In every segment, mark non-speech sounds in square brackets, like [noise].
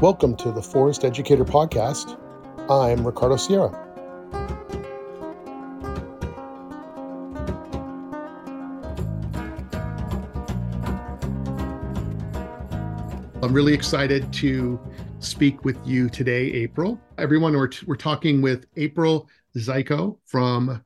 Welcome to the Forest Educator Podcast. I'm Ricardo Sierra. I'm really excited to speak with you today, April. Everyone, we're, we're talking with April Zajko from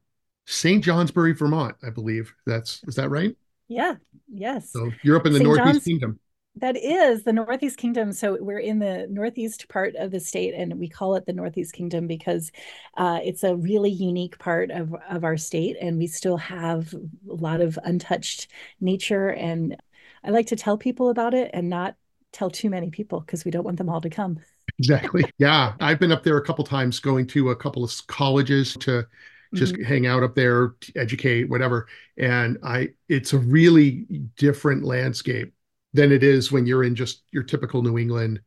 St. Johnsbury, Vermont, I believe. That's is that right? Yeah. Yes. So you're up in the St. Northeast John's, Kingdom. That is the Northeast Kingdom. So we're in the northeast part of the state, and we call it the Northeast Kingdom because uh, it's a really unique part of, of our state, and we still have a lot of untouched nature. And I like to tell people about it and not tell too many people because we don't want them all to come. Exactly. Yeah. I've been up there a couple times going to a couple of colleges to just mm-hmm. hang out up there, educate, whatever. And I it's a really different landscape than it is when you're in just your typical New England,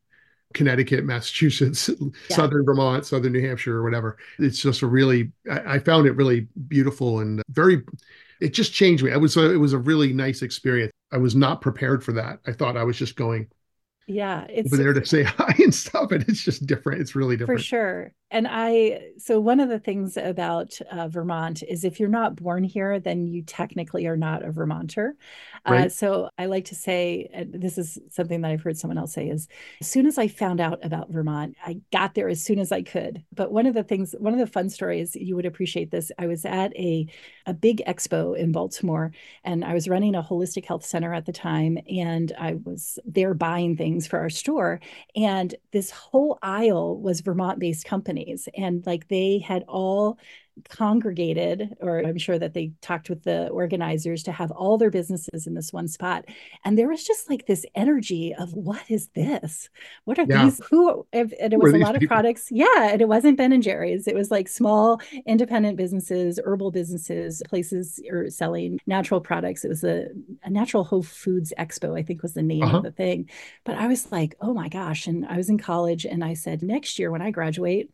Connecticut, Massachusetts, yeah. Southern Vermont, Southern New Hampshire, or whatever. It's just a really, I, I, found it really beautiful and very, it just changed me. I was a, it was a really nice experience. I was not prepared for that. I thought I was just going, yeah, it's over there to say hi and stuff, and it's just different. It's really different for sure. And I, so one of the things about uh, Vermont is if you're not born here, then you technically are not a Vermonter. Uh, right. Uh, so I like to say, this is something that I've heard someone else say is as soon as I found out about Vermont, I got there as soon as I could. But one of the things, one of the fun stories, you would appreciate this. I was at a, a big expo in Baltimore and I was running a holistic health center at the time. And I was there buying things for our store. And this whole aisle was Vermont based companies companies and like they had all congregated or i'm sure that they talked with the organizers to have all their businesses in this one spot and there was just like this energy of what is this? What are yeah. these who and it was a lot of products. Yeah and it wasn't ben and jerry's. It was like small independent businesses herbal businesses places are selling natural products. It was a, a natural whole foods expo i think was the name uh-huh. of the thing. But i was like oh my gosh and i was in college and i said next year when i graduate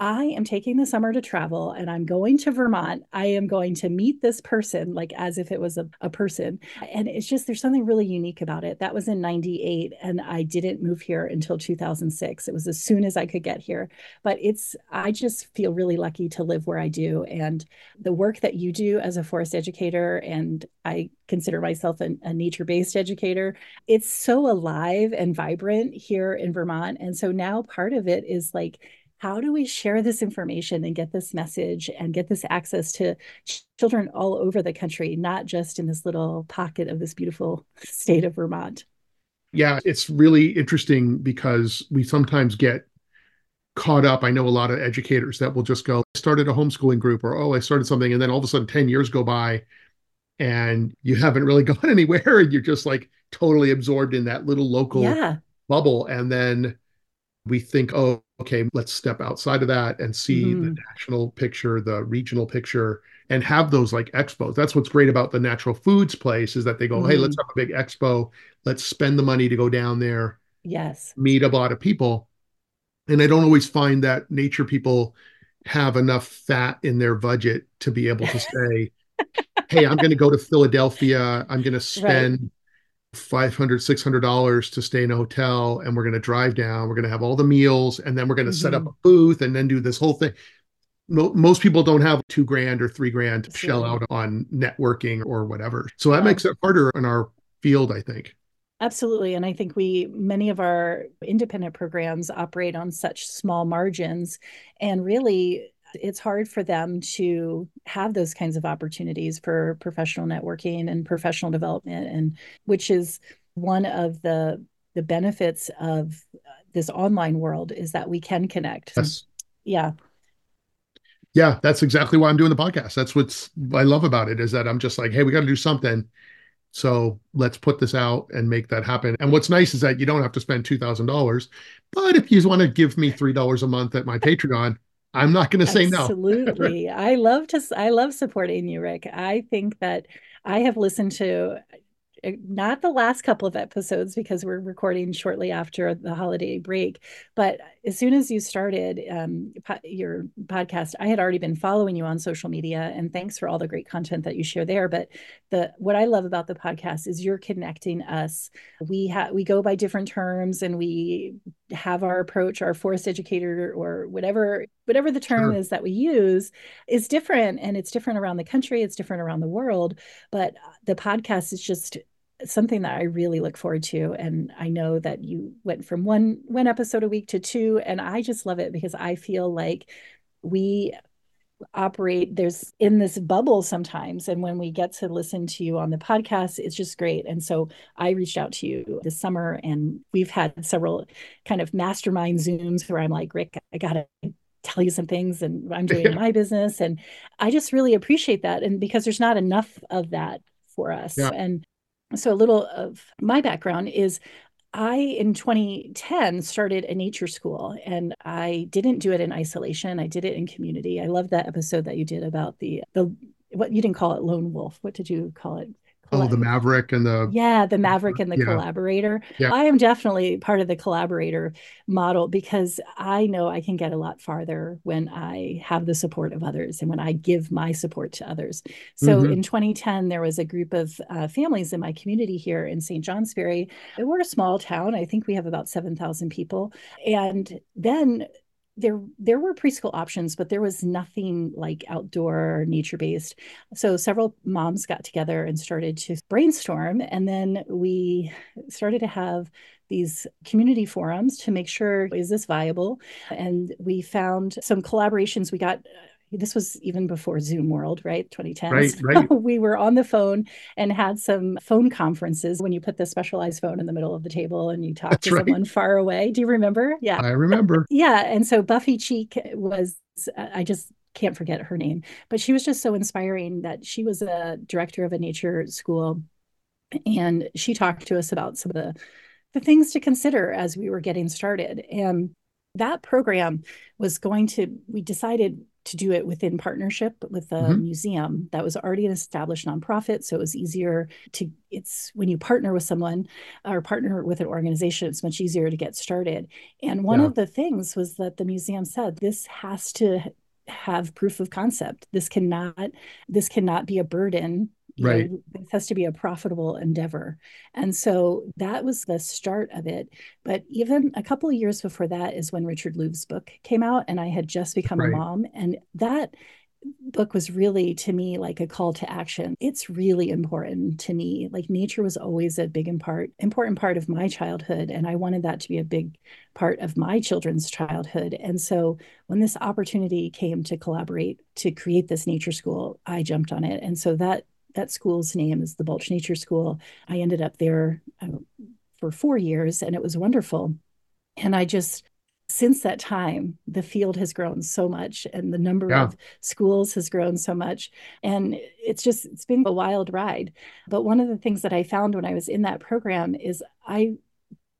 I am taking the summer to travel and I'm going to Vermont. I am going to meet this person, like as if it was a, a person. And it's just, there's something really unique about it. That was in 98, and I didn't move here until 2006. It was as soon as I could get here. But it's, I just feel really lucky to live where I do. And the work that you do as a forest educator, and I consider myself a, a nature based educator, it's so alive and vibrant here in Vermont. And so now part of it is like, how do we share this information and get this message and get this access to children all over the country, not just in this little pocket of this beautiful [laughs] state of Vermont? Yeah, it's really interesting because we sometimes get caught up. I know a lot of educators that will just go, I started a homeschooling group or, oh, I started something. And then all of a sudden 10 years go by and you haven't really [laughs] gone anywhere and you're just like totally absorbed in that little local yeah. bubble. And then we think, oh, okay, let's step outside of that and see mm-hmm. the national picture, the regional picture, and have those like expos. That's what's great about the natural foods place is that they go, mm-hmm. hey, let's mm-hmm. have a big expo. Let's spend the money to go down there. Yes. Meet a lot of people. And I don't always find that nature people have enough fat in their budget to be able to [laughs] say, hey, I'm going to go to Philadelphia. I'm going to spend right 500 600 dollars to stay in a hotel and we're going to drive down we're going to have all the meals and then we're going to mm-hmm. set up mm-hmm. a booth and then do this whole thing most people don't have two grand or three grand to shell out on networking or whatever so that makes it harder in our field i think Absolutely. And I think we, many of our independent programs operate on such small margins. And really, it's hard for them to have those kinds of opportunities for professional networking and professional development and which is one of the the benefits of uh, this online world is that we can connect yes. yeah yeah that's exactly why i'm doing the podcast that's what's i love about it is that i'm just like hey we got to do something so let's put this out and make that happen. And what's nice is that you don't have to spend $2,000. But if you want to give me $3 a month at my Patreon, I'm not going to say no. [laughs] Absolutely. I love to I love supporting you, Rick. I think that I have listened to not the last couple of episodes because we're recording shortly after the holiday break but as soon as you started um, po- your podcast i had already been following you on social media and thanks for all the great content that you share there but the what i love about the podcast is you're connecting us we have we go by different terms and we have our approach our forest educator or whatever whatever the term sure. is that we use is different and it's different around the country it's different around the world but the podcast is just something that I really look forward to. And I know that you went from one one episode a week to two, and I just love it because I feel like we operate there's in this bubble sometimes and when we get to listen to you on the podcast it's just great and so i reached out to you this summer and we've had several kind of mastermind zooms where i'm like rick i gotta tell you some things and i'm doing [laughs] my business and i just really appreciate that and because there's not enough of that for us yeah. and so, a little of my background is I, in 2010, started a nature school and I didn't do it in isolation. I did it in community. I love that episode that you did about the, the, what you didn't call it lone wolf. What did you call it? Oh, the Maverick and the yeah, the Maverick and the yeah. collaborator. Yeah. I am definitely part of the collaborator model because I know I can get a lot farther when I have the support of others and when I give my support to others. So mm-hmm. in 2010, there was a group of uh, families in my community here in St. Johnsbury. We're a small town. I think we have about 7,000 people. And then there there were preschool options but there was nothing like outdoor nature based so several moms got together and started to brainstorm and then we started to have these community forums to make sure is this viable? And we found some collaborations we got this was even before Zoom World, right? 2010. Right, right. [laughs] we were on the phone and had some phone conferences when you put the specialized phone in the middle of the table and you talk That's to right. someone far away. Do you remember? Yeah. I remember. [laughs] yeah. And so Buffy Cheek was, I just can't forget her name, but she was just so inspiring that she was a director of a nature school. And she talked to us about some of the, the things to consider as we were getting started. And that program was going to, we decided to do it within partnership with a mm-hmm. museum that was already an established nonprofit. So it was easier to, it's when you partner with someone or partner with an organization, it's much easier to get started. And one yeah. of the things was that the museum said this has to have proof of concept. This cannot, this cannot be a burden right know, this has to be a profitable endeavor. And so that was the start of it. But even a couple of years before that is when richard Louv's book came out and i had just become right. a mom. And that book was really to me like a call to action. It's really important to me. Like nature was always a big and part important part of my childhood and i wanted that to be a big part of my children's childhood. And so when this opportunity came to collaborate to create this nature school i jumped on it. And so that that school's name is the Balch Nature School. I ended up there uh, for four years and it was wonderful. And I just, since that time, the field has grown so much and the number yeah. of schools has grown so much. And it's just, it's been a wild ride. But one of the things that I found when I was in that program is I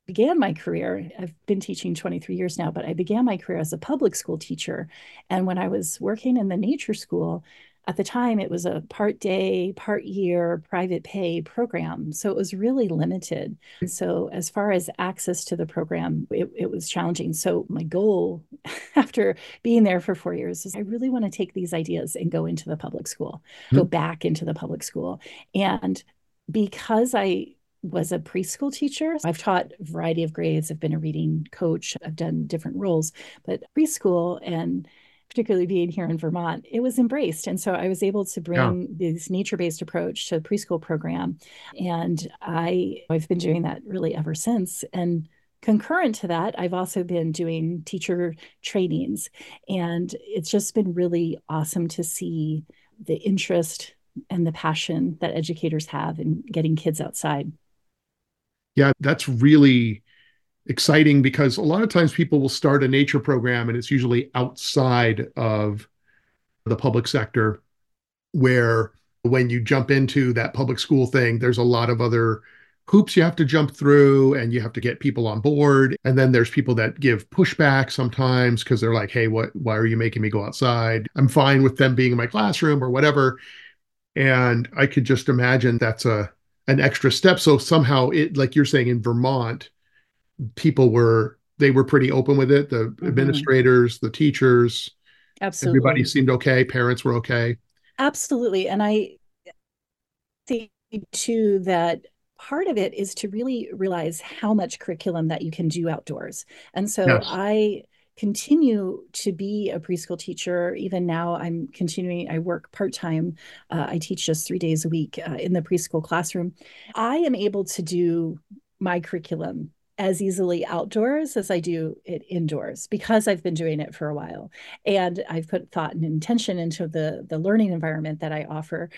began my career. I've been teaching 23 years now, but I began my career as a public school teacher. And when I was working in the nature school, at the time it was a part day part year private pay program so it was really limited and so as far as access to the program it, it was challenging so my goal [laughs] after being there for four years is i really want to take these ideas and go into the public school mm-hmm. go back into the public school and because i was a preschool teacher. I've taught a variety of grades. I've been a reading coach. I've done different roles, but preschool and particularly being here in Vermont, it was embraced. And so I was able to bring yeah. this nature-based approach to the preschool program. And I I've been doing that really ever since. And concurrent to that, I've also been doing teacher trainings. And it's just been really awesome to see the interest and the passion that educators have in getting kids outside. Yeah, that's really exciting because a lot of times people will start a nature program and it's usually outside of the public sector where when you jump into that public school thing there's a lot of other hoops you have to jump through and you have to get people on board. And then there's people that give pushback sometimes because they're like hey what why are you making me go outside? I'm fine with them being in my classroom or whatever. And i could just imagine that's a an extra step. So somehow it like you're saying in vermont people were they were pretty open with it. The mm-hmm. administrators, the teachers, absolutely, everybody seemed okay. Parents were okay. Absolutely, and I think too that part of it is to really realize how much curriculum that you can do outdoors. And so yes. I continue to be a preschool teacher. Even now, I'm continuing, I work part time. Uh, I teach just three days a week uh, in the preschool classroom. I am able to do my curriculum as easily outdoors as I do it indoors because I've been doing it for a while. And I've put thought and intention into the, the learning environment that I offer.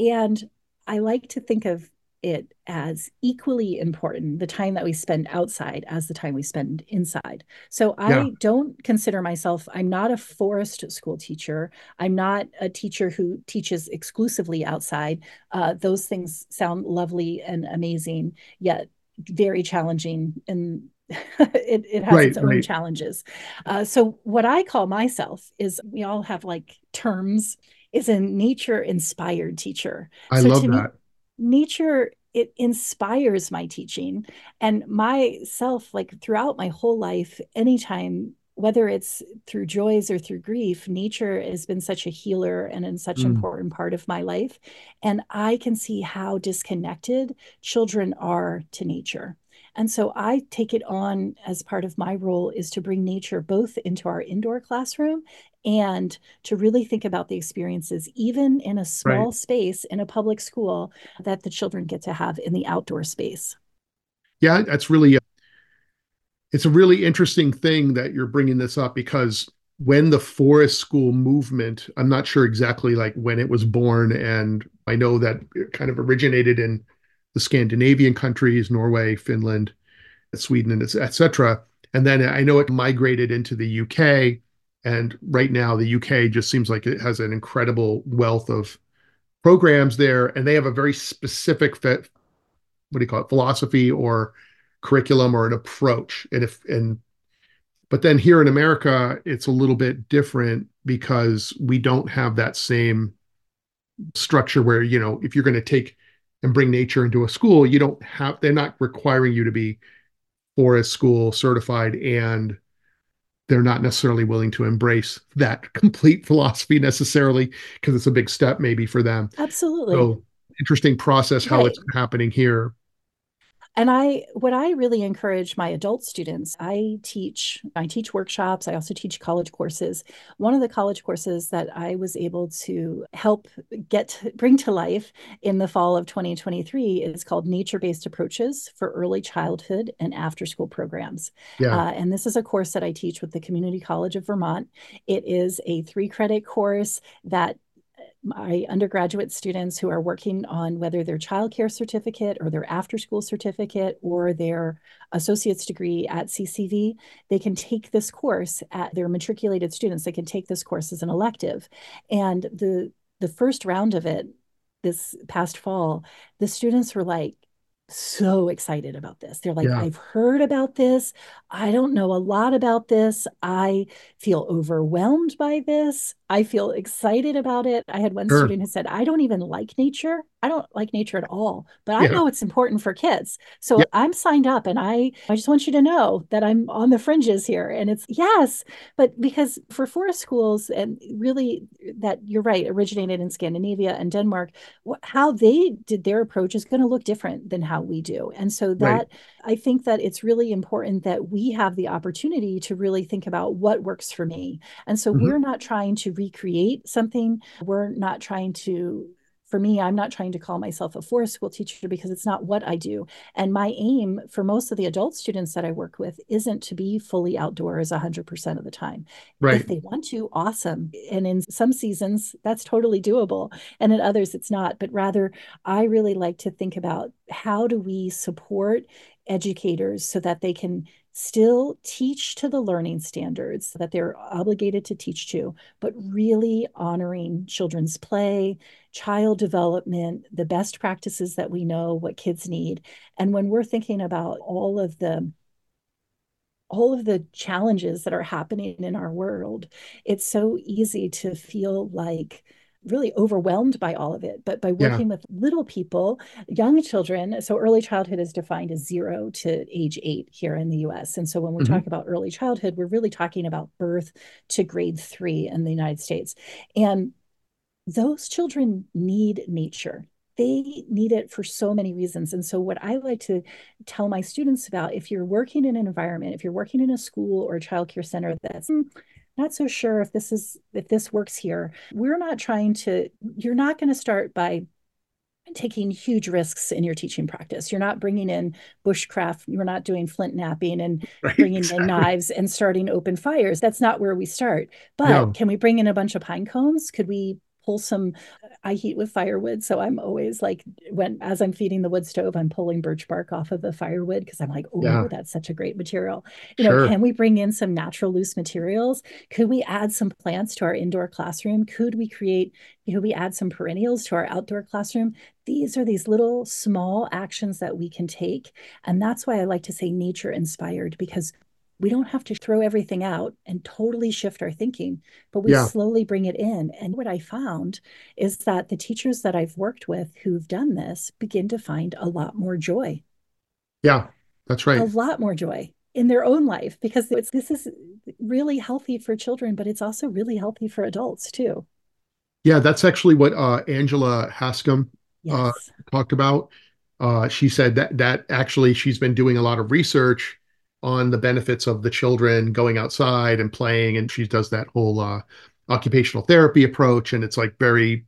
And I like to think of it as equally important the time that we spend outside as the time we spend inside. So I yeah. don't consider myself, I'm not a forest school teacher. I'm not a teacher who teaches exclusively outside. Uh, those things sound lovely and amazing, yet very challenging and [laughs] it, it has right, its own right. challenges. Uh, so what I call myself is we all have like terms is a nature inspired teacher. I so love that. Me, nature it inspires my teaching and myself like throughout my whole life anytime whether it's through joys or through grief, nature has been such a healer and in such mm. important part of my life. And I can see how disconnected children are to nature. And so I take it on as part of my role is to bring nature both into our indoor classroom and to really think about the experiences, even in a small right. space in a public school, that the children get to have in the outdoor space. Yeah, that's really it's a really interesting thing that you're bringing this up because when the forest school movement i'm not sure exactly like when it was born and i know that it kind of originated in the scandinavian countries norway finland sweden and etc and then i know it migrated into the uk and right now the uk just seems like it has an incredible wealth of programs there and they have a very specific fit, what do you call it philosophy or curriculum or an approach. And if and but then here in america it's a little bit different because we don't have that same structure where you know if you're going to take and bring nature into a school you don't have they're not requiring you to be forest school certified and they're not necessarily willing to embrace that [laughs] complete philosophy necessarily because it's a big step maybe for them. Absolutely. So interesting process how right. it's happening here and i what i really encourage my adult students i teach i teach workshops. I also teach college courses. One of the college courses that i was able to help get bring to life in the fall of 2023 is called nature based approaches for early childhood and after school programs. Yeah. Uh, and this is a course that i teach with the community college of vermont. It is a three credit course that my undergraduate students who are working on whether their childcare certificate or their after school certificate or their associate's degree at CCV, they can take this course at their matriculated students. They can take this course as an elective. And the the first round of it this past fall, the students were like, so excited about this. They're like, yeah. I've heard about this. I don't know a lot about this. I feel overwhelmed by this. I feel excited about it. I had one sure. student who said, I don't even like nature. I don't like nature at all, but I know it's important for kids. So yeah. I'm signed up and I I just want you to know that I'm on the fringes here. And it's yes, but because for forest schools and really that you're right, originated in Scandinavia and Denmark, how they did their approach is going to look different than how we do. And so that right. I think that it's really important that we have the opportunity to really think about what works for me. And so mm-hmm. we're not trying to recreate something. We're not trying to for me, I'm not trying to call myself a forest school teacher because it's not what I do. And my aim for most of the adult students that I work with isn't to be fully outdoors 100% of the time. Right. If they want to, awesome. And in some seasons, that's totally doable. And in others, it's not. But rather, I really like to think about how do we support educators so that they can still teach to the learning standards that they're obligated to teach to, but really honoring children's play, child development, the best practices that we know, what kids need. And when we're thinking about all of the all of the challenges that are happening in our world, it's so easy to feel like really overwhelmed by all of it. But by working yeah. with little people, young children, so early childhood is defined as zero to age eight here in the US. And so when we mm-hmm. talk about early childhood, we're really talking about birth to grade three in the United States. And those children need nature they need it for so many reasons. And so, what I like to tell my students about if you're working in an environment, if you're working in a school or a childcare center that's not so sure if this is if this works here, we're not trying to, you're not going to start by taking huge risks in your teaching practice. You're not bringing in bushcraft, you're not doing flint knapping and [laughs] right, bringing exactly. in knives and starting open fires. That's not where we start. But no. can we bring in a bunch of pine cones? Could we pull some I heat with firewood. So I'm always like when as I'm feeding the wood stove, I'm pulling birch bark off of the firewood because I'm like, oh, yeah. that's such a great material. You sure. know, can we bring in some natural loose materials? Could we add some plants to our indoor classroom? Could we create, you know, we add some perennials to our outdoor classroom? These are these little small actions that we can take. And that's why I like to say nature inspired because we don't have to throw everything out and totally shift our thinking, but we yeah. slowly bring it in. And what I found is that the teachers that I've worked with who've done this begin to find a lot more joy. Yeah, that's right. A lot more joy in their own life because this is really healthy for children, but it's also really healthy for adults too. Yeah, that's actually what uh, Angela Hanscom uh, yes. uh, talked about. Uh, she said that that actually she's been doing a lot of research on the benefits of the children going outside and playing and she does that whole uh, occupational therapy approach and it's like very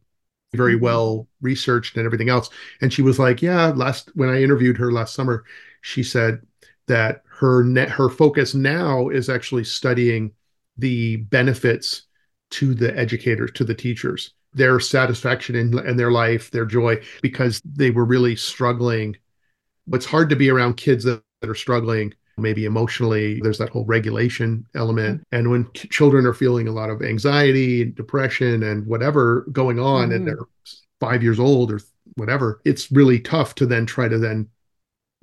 very mm-hmm. well researched and everything else and she was like yeah last when i interviewed her last summer she said that her net her focus now is actually studying the benefits to the educators to the teachers their satisfaction in, in their life their joy because they were really struggling it's hard to be around kids that, that are struggling maybe emotionally there's that whole regulation element. And when children are feeling a lot of anxiety and depression and whatever going on mm-hmm. and they're five years old or whatever it's really tough to then try to then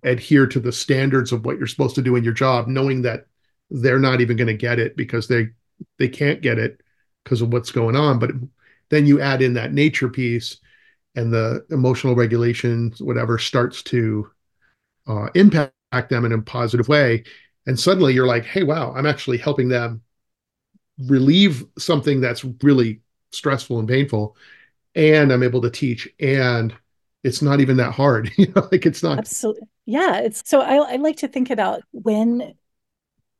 adhere to the standards of what you're supposed to do in your job knowing that they're not even going to get it because they they can't get it because of what's going on. But then you add in that nature piece and the emotional regulation whatever starts to uh, impact them in a positive way. And suddenly you're like hey wow i'm actually helping them relieve something that's really stressful and painful. And i'm able to teach and it's not even that hard. [laughs] You know like it's not absolutely yeah it's so I, I like to think about when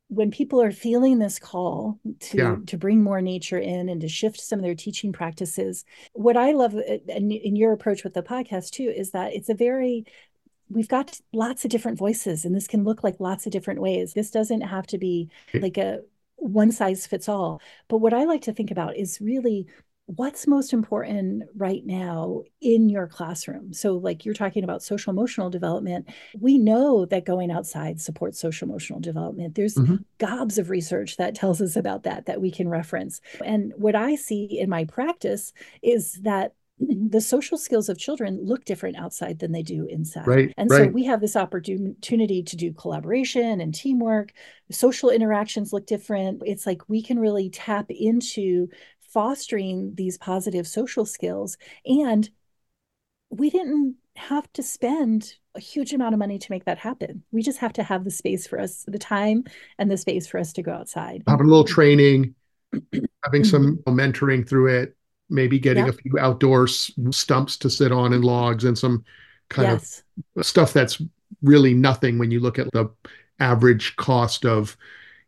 when people are feeling this call to yeah. to bring more nature in and to shift some of their teaching practices what i love uh, and in your approach with the podcast too is that it's a very we've got lots of different voices and this can look like lots of different ways. This doesn't have to be like a one size fits all. But what i like to think about is really what's most important right now in your classroom. So like you're talking about social emotional development. We know that going outside supports social emotional development. There's mm-hmm. gobs of research that tells us about that that we can reference. And what i see in my practice is that [clears throat] the social skills of children look different outside than they do inside. Right, and right. so we have this opportunity to do collaboration and teamwork. Social interactions look different. It's like we can really tap into fostering these positive social skills. And we didn't have to spend a huge amount of money to make that happen. We just have to have the space for us, the time and the space for us to go outside. Having a little training, [clears throat] having some mentoring through it maybe getting a few outdoor stumps to sit on and logs and some kind yes. of stuff that's really nothing when you look at the average cost of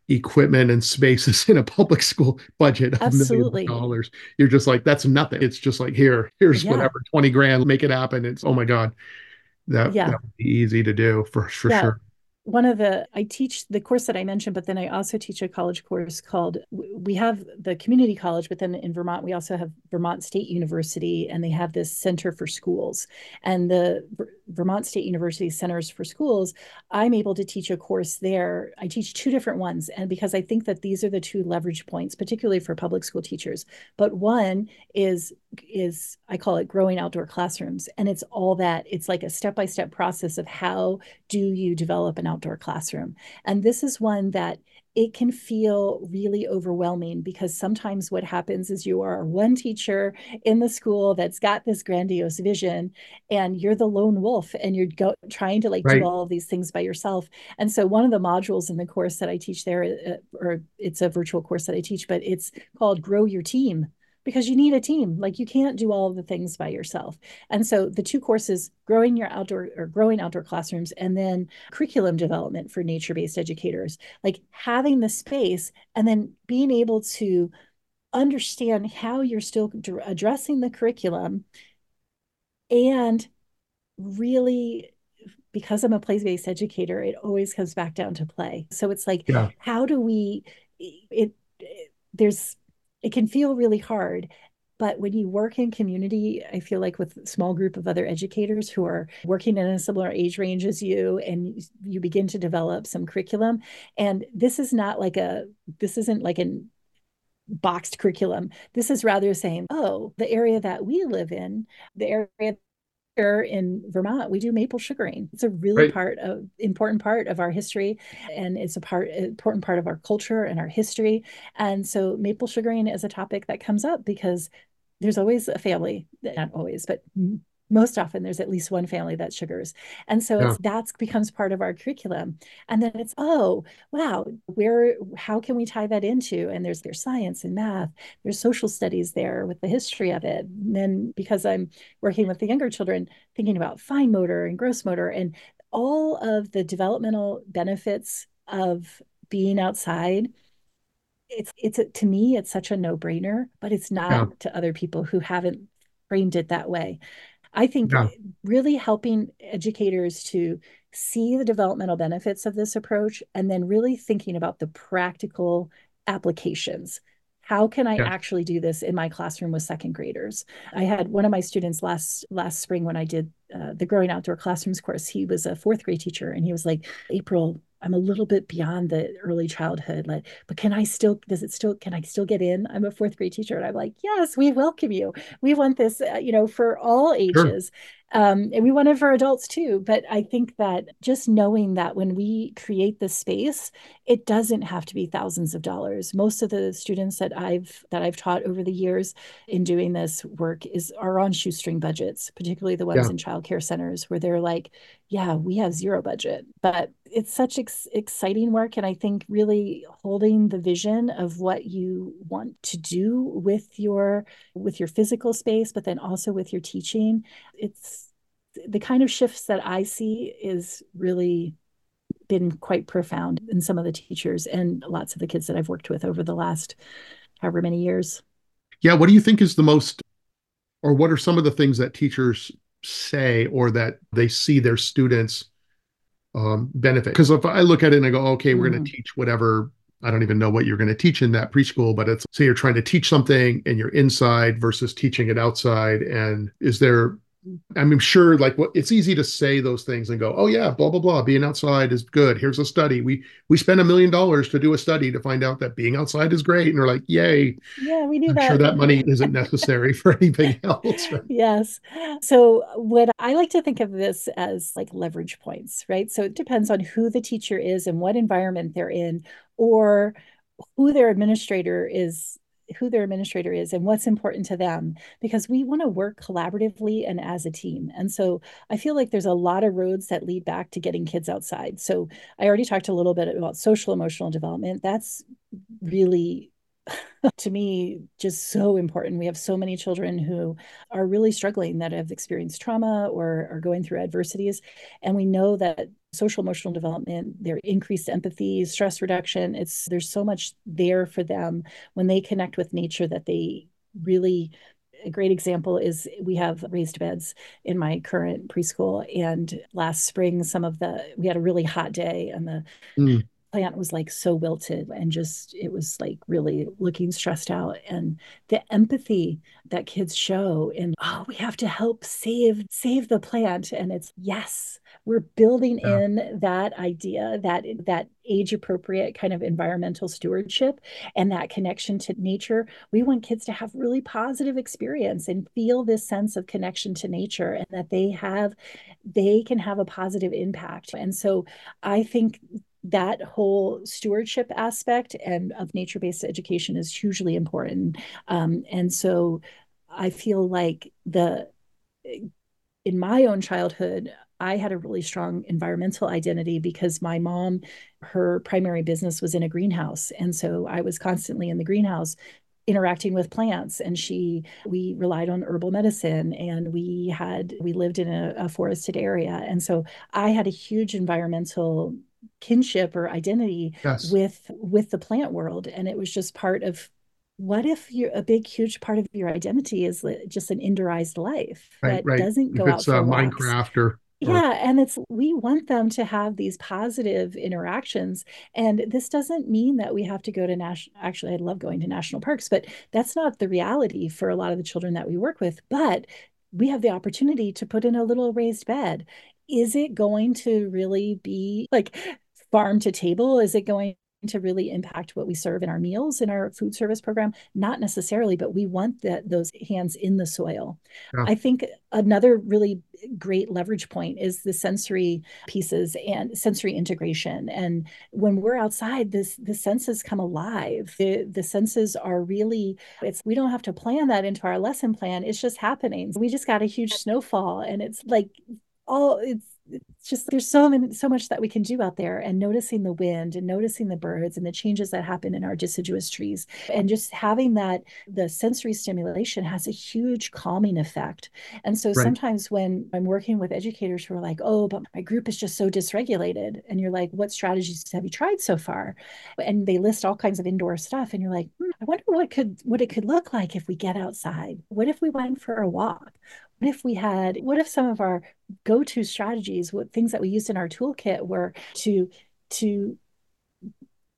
equipment and spaces [laughs] in a public school budget of Absolutely. millions of dollars. You're just like, that's nothing. It's just like, here, here's yeah. whatever, 20 grand, make it happen. It's, oh my God, that, yeah. that would be easy to do for, for yeah. sure one of the i teach the course that i mentioned but then i also teach a college course called we have the community college but then in vermont we also have vermont state university and they have this center for schools. And the vermont state university centers for schools i'm able to teach a course there i teach two different ones and because i think that these are the two leverage points particularly for public school teachers but one is is i call it growing outdoor classrooms and it's all that it's like a step-by-step process of how do you develop an outdoor classroom. And this is one that it can feel really overwhelming because sometimes what happens is you are one teacher in the school that's got this grandiose vision and you're the lone wolf and you're go- trying to like right. do all of these things by yourself and so one of the modules in the course that i teach there uh, or it's a virtual course that i teach but it's called grow your team because you need a team. Like you can't do all of the things by yourself. And so the two courses, growing your outdoor or growing outdoor classrooms, and then curriculum development for nature based educators, like having the space and then being able to understand how you're still addressing the curriculum and really because I'm a place based educator, it always comes back down to play. So it's like, yeah. how do we, it, it, there's, it can feel really hard. But when you work in community, I feel like with small group of other educators who are working in a similar age range as you, and you begin to develop some curriculum. And this is not like a, this isn't like an boxed curriculum. This is rather saying, oh, the area that we live in, the area in Vermont, we do maple sugaring. It's a really right. part of important part of our history, and it's a part important part of our culture and our history. And so, maple sugaring is a topic that comes up because there's always a family, not always, but most often there's at least one family that sugars. And so yeah. that's becomes part of our curriculum. And then it's oh wow where how can we tie that into? And there's there's science and math there's social studies there with the history of it. And then because i'm working with the younger children thinking about fine motor and gross motor and all of the developmental benefits of being outside it's it's a, to me it's such a no-brainer but it's not yeah. to other people who haven't framed it that way I think yeah. really helping educators to see the developmental benefits of this approach and then really thinking about the practical applications. How can I yeah. actually do this in my classroom with second graders? I had one of my students last last spring when I did uh, the growing outdoor classrooms course. He was a fourth grade teacher, and he was like, "April, I'm a little bit beyond the early childhood, like, but can I still, does it still, can I still get in? I'm a fourth grade teacher. And I'm like, yes, we welcome you. We want this, uh, you know, for all ages. Sure. Um, and we want it for adults too. But I think that just knowing that when we create the space, it doesn't have to be thousands of dollars. Most of the students that I've that I've taught over the years in doing this work is are on shoestring budgets, particularly the ones yeah. in childcare centers where they're like, yeah, we have zero budget. But it's such ex- exciting work. And I think really holding the vision of what you want to do with your with your physical space, but then also with your teaching, it's the kind of shifts that I see is really been quite profound in some of the teachers and lots of the kids that I've worked with over the last however many years. Yeah, what do you think is the most or what are some of the things that teachers say or that they see their students um, benefit? Because if I look at it and I go, okay, we're mm-hmm. going to teach whatever I don't even know what you're going to teach in that preschool, but it's say you're trying to teach something and you're inside versus teaching it outside. And is there I'm sure like what it's easy to say those things and go, oh yeah, blah blah blah. Being outside is good. Here's a study. We we spent a million dollars to do a study to find out that being outside is great. And we're like, yay. Yeah, we do I'm that. Sure, that money isn't [laughs] necessary for anything else. Right? Yes. So what I like to think of this as like leverage points, right? So it depends on who the teacher is and what environment they're in, or who their administrator is who their administrator is and what's important to them because we want to work collaboratively and as a team. And so I feel like there's a lot of roads that lead back to getting kids outside. So I already talked a little bit about social emotional development. That's really [laughs] to me just so important. We have so many children who are really struggling that have experienced trauma or are going through adversities. And we know that social emotional development, their increased empathy, stress reduction, it's there's so much there for them when they connect with nature that they really a great example is we have raised beds in my current preschool and last spring some of the we had a really hot day and the mm plant was like so wilted and just it was like really looking stressed out. And the empathy that kids show and oh we have to help save save the plant and it's yes we're building yeah. in that idea that that age appropriate kind of environmental stewardship and that connection to nature. We want kids to have really positive experience and feel this sense of connection to nature and that they have they can have a positive impact. And so i think that whole stewardship aspect and of nature-based education is hugely important. Um, and so i feel like the in my own childhood i had a really strong environmental identity because my mom her primary business was in a greenhouse. And so i was constantly in the greenhouse interacting with plants. And she we relied on herbal medicine and we had we lived in a, a forested area. And so i had a huge environmental kinship or identity yes. with with the plant world and it was just part of what if you're a big huge part of your identity is just an indoorized life right, that right. doesn't go if it's, out for uh, minecraft or yeah and it's we want them to have these positive interactions and this doesn't mean that we have to go to national actually i love going to national parks but that's not the reality for a lot of the children that we work with but we have the opportunity to put in a little raised bed is it going to really be like farm to table? Is it going to really impact what we serve in our meals in our food service program? Not necessarily but we want that those hands in the soil. Yeah. i think another really great leverage point is the sensory pieces and sensory integration. And when we're outside this the senses come alive. The, the senses are really it's we don't have to plan that into our lesson plan. It's just happening. We just got a huge snowfall and it's like all it's it's just there's so many so much that we can do out there and noticing the wind and noticing the birds and the changes that happen in our deciduous trees and just having that the sensory stimulation has a huge calming effect. And so right. sometimes when i'm working with educators who are like oh but my group is just so dysregulated and you're like what strategies have you tried so far? And they list all kinds of indoor stuff and you're like hmm, i wonder what could what it could look like if we get outside. What if we went for a walk what if we had what if some of our go-to strategies what things that we used in our toolkit were to to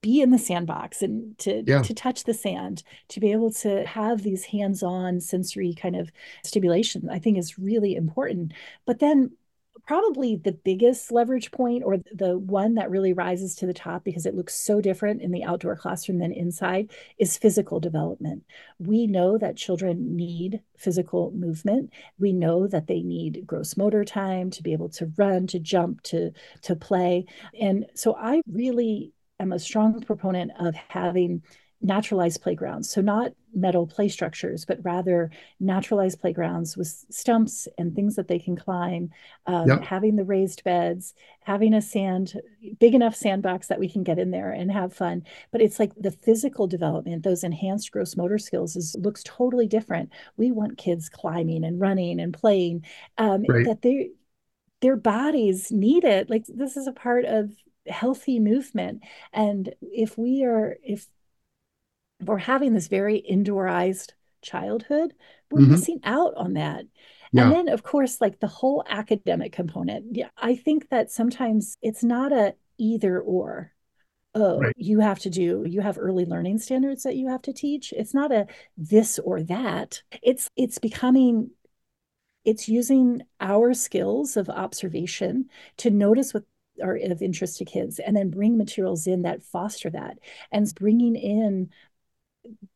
be in the sandbox and to yeah. to touch the sand to be able to have these hands-on sensory kind of stimulation i think is really important but then probably the biggest leverage point or the one that really rises to the top because it looks so different in the outdoor classroom than inside is physical development. We know that children need physical movement. We know that they need gross motor time to be able to run, to jump, to to play. And so I really am a strong proponent of having naturalized playgrounds. So not metal play structures, but rather naturalized playgrounds with stumps and things that they can climb, um, yep. having the raised beds, having a sand, big enough sandbox that we can get in there and have fun. But it's like the physical development, those enhanced gross motor skills is looks totally different. We want kids climbing and running and playing, um, right. that they their bodies need it. Like this is a part of healthy movement. And if we are, if we're having this very indoorized childhood, we're mm-hmm. missing out on that. Yeah. And then, of course, like the whole academic component. Yeah, I think that sometimes it's not a either or. Oh, right. you have to do, you have early learning standards that you have to teach. It's not a this or that. It's it's becoming it's using our skills of observation to notice what are of interest to kids and then bring materials in that foster that and bringing in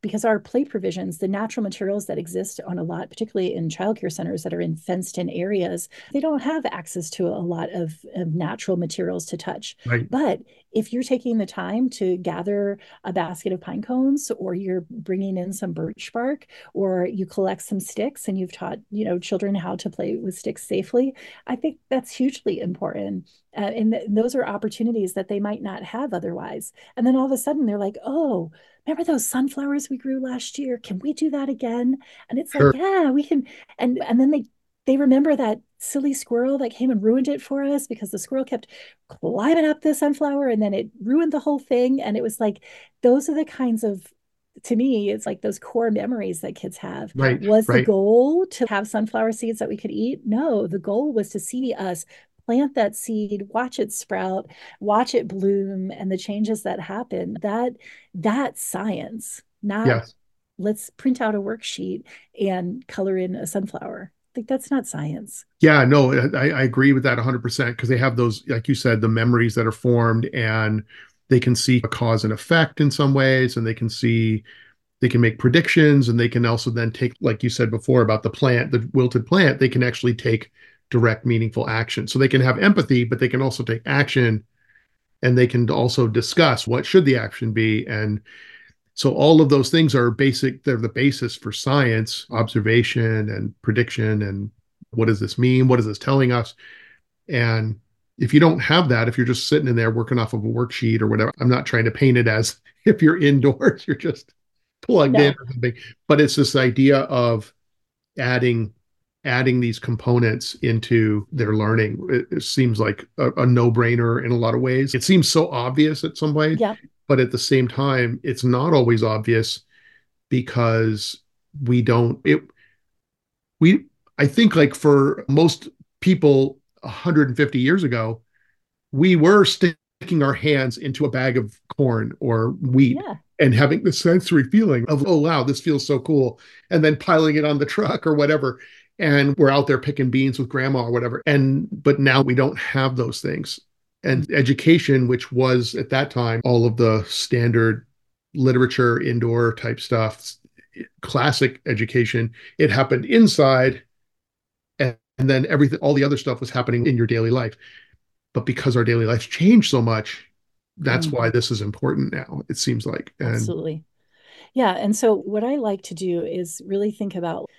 because our play provisions, the natural materials that exist on a lot, particularly in childcare centers that are in fenced in areas, they don't have access to a lot of, of natural materials to touch. Right. But if you're taking the time to gather a basket of pine cones or you're bringing in some birch bark or you collect some sticks and you've taught you know children how to play with sticks safely i think that's hugely important uh, and th- those are opportunities that they might not have otherwise and then all of a sudden they're like oh remember those sunflowers we grew last year? Can we do that again? And it's sure. like yeah we can and and then they they remember that silly squirrel that came and ruined it for us because the squirrel kept climbing up the sunflower and then it ruined the whole thing. And it was like those are the kinds of to me it's like those core memories that kids have. Right was right. the goal to have sunflower seeds that we could eat? No the goal was to see us plant that seed watch it sprout watch it bloom and the changes that happen that that's science not yes. let's print out a worksheet and color in a sunflower like that's not science yeah no i, I agree with that 100% because they have those like you said the memories that are formed and they can see a cause and effect in some ways and they can see they can make predictions and they can also then take like you said before about the plant the wilted plant they can actually take direct meaningful action. So they can have empathy but they can also take action and they can also discuss what should the action be. And so all of those things are basic they're the basis for science observation and prediction and what does this mean? What is this telling us? And if you don't have that if you're just sitting in there working off of a worksheet or whatever i'm not trying to paint it as [laughs] if you're indoors [laughs] you're just plugged in or something. But it's this idea of adding adding these components into their learning it, it seems like a, a, no-brainer in a lot of ways it seems so obvious at some way yeah. but at the same time it's not always obvious because we don't it we i think like for most people 150 years ago we were sticking our hands into a bag of corn or wheat yeah and having the sensory feeling of, oh, wow, this feels so cool. And then piling it on the truck or whatever. And we're out there picking beans with grandma or whatever. And, but now we don't have those things. And education, which was at that time all of the standard literature, indoor type stuff, classic education, it happened inside. And, and then everything, all the other stuff was happening in your daily life. But because our daily lives changed so much, that's mm-hmm. why this is important now it seems like and absolutely yeah and so what i like to do is really think about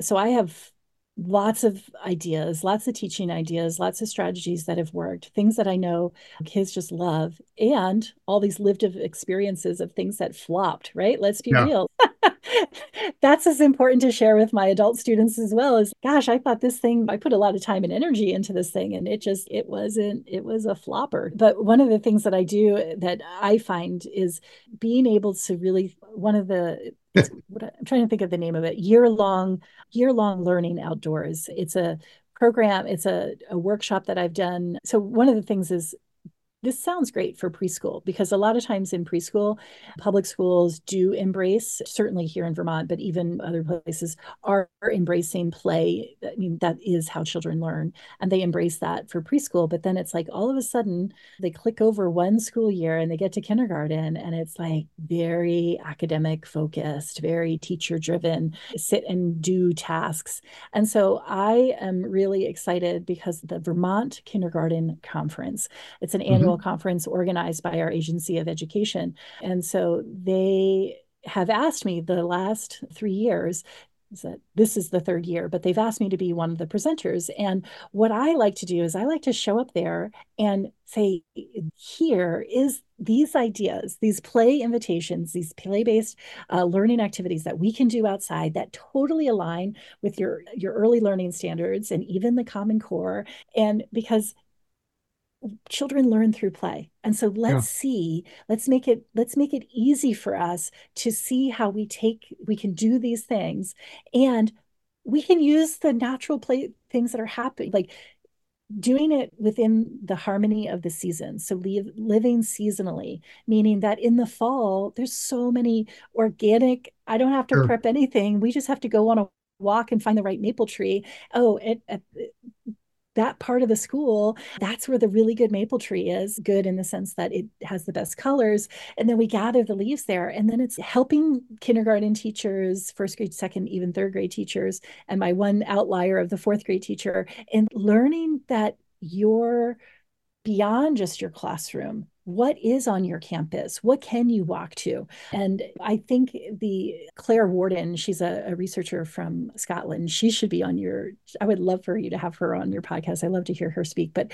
so i have lots of ideas lots of teaching ideas lots of strategies that have worked things that i know kids just love and all these lived experiences of things that flopped right? Let's be yeah. real. [laughs] That's as important to share with my adult students as well as gosh i thought this thing i put a lot of time and energy into this thing and it just it wasn't it was a flopper. But one of the things that i do that i find is being able to really one of the what i'm trying to think of the name of it. Year long year long learning outdoors. It's a program it's a, a workshop that i've done. So one of the things is this sounds great for preschool because a lot of times in preschool, public schools do embrace, certainly here in Vermont, but even other places are embracing play. I mean, that is how children learn, and they embrace that for preschool. But then it's like all of a sudden they click over one school year and they get to kindergarten, and it's like very academic focused, very teacher driven, sit and do tasks. And so I am really excited because the Vermont Kindergarten Conference, it's an mm-hmm. annual annual conference organized by our agency of education. And so they have asked me the last three years that this is the third year, but they've asked me to be one of the presenters. And what I like to do is I like to show up there and say, here is these ideas, these play invitations, these play-based uh, learning activities that we can do outside that totally align with your your early learning standards and even the Common Core. And because children learn through play. And so let's yeah. see let's make it let's make it easy for us to see how we take we can do these things. And we can use the natural play things that are happening like doing it within the harmony of the season. So leave, living seasonally meaning that in the fall there's so many organic i don't have to sure. prep anything. We just have to go on a walk and find the right maple tree. Oh it, it, that part of the school, that's where the really good maple tree is. Good in the sense that it has the best colors. And then we gather the leaves there. And then it's helping kindergarten teachers, first grade, second, even third grade teachers, and my one outlier of the fourth grade teacher, and learning that you're beyond just your classroom what is on your campus? What can you walk to? And i think the claire warden she's a, a, researcher from scotland. She should be on your i would love for you to have her on your podcast. I love to hear her speak. But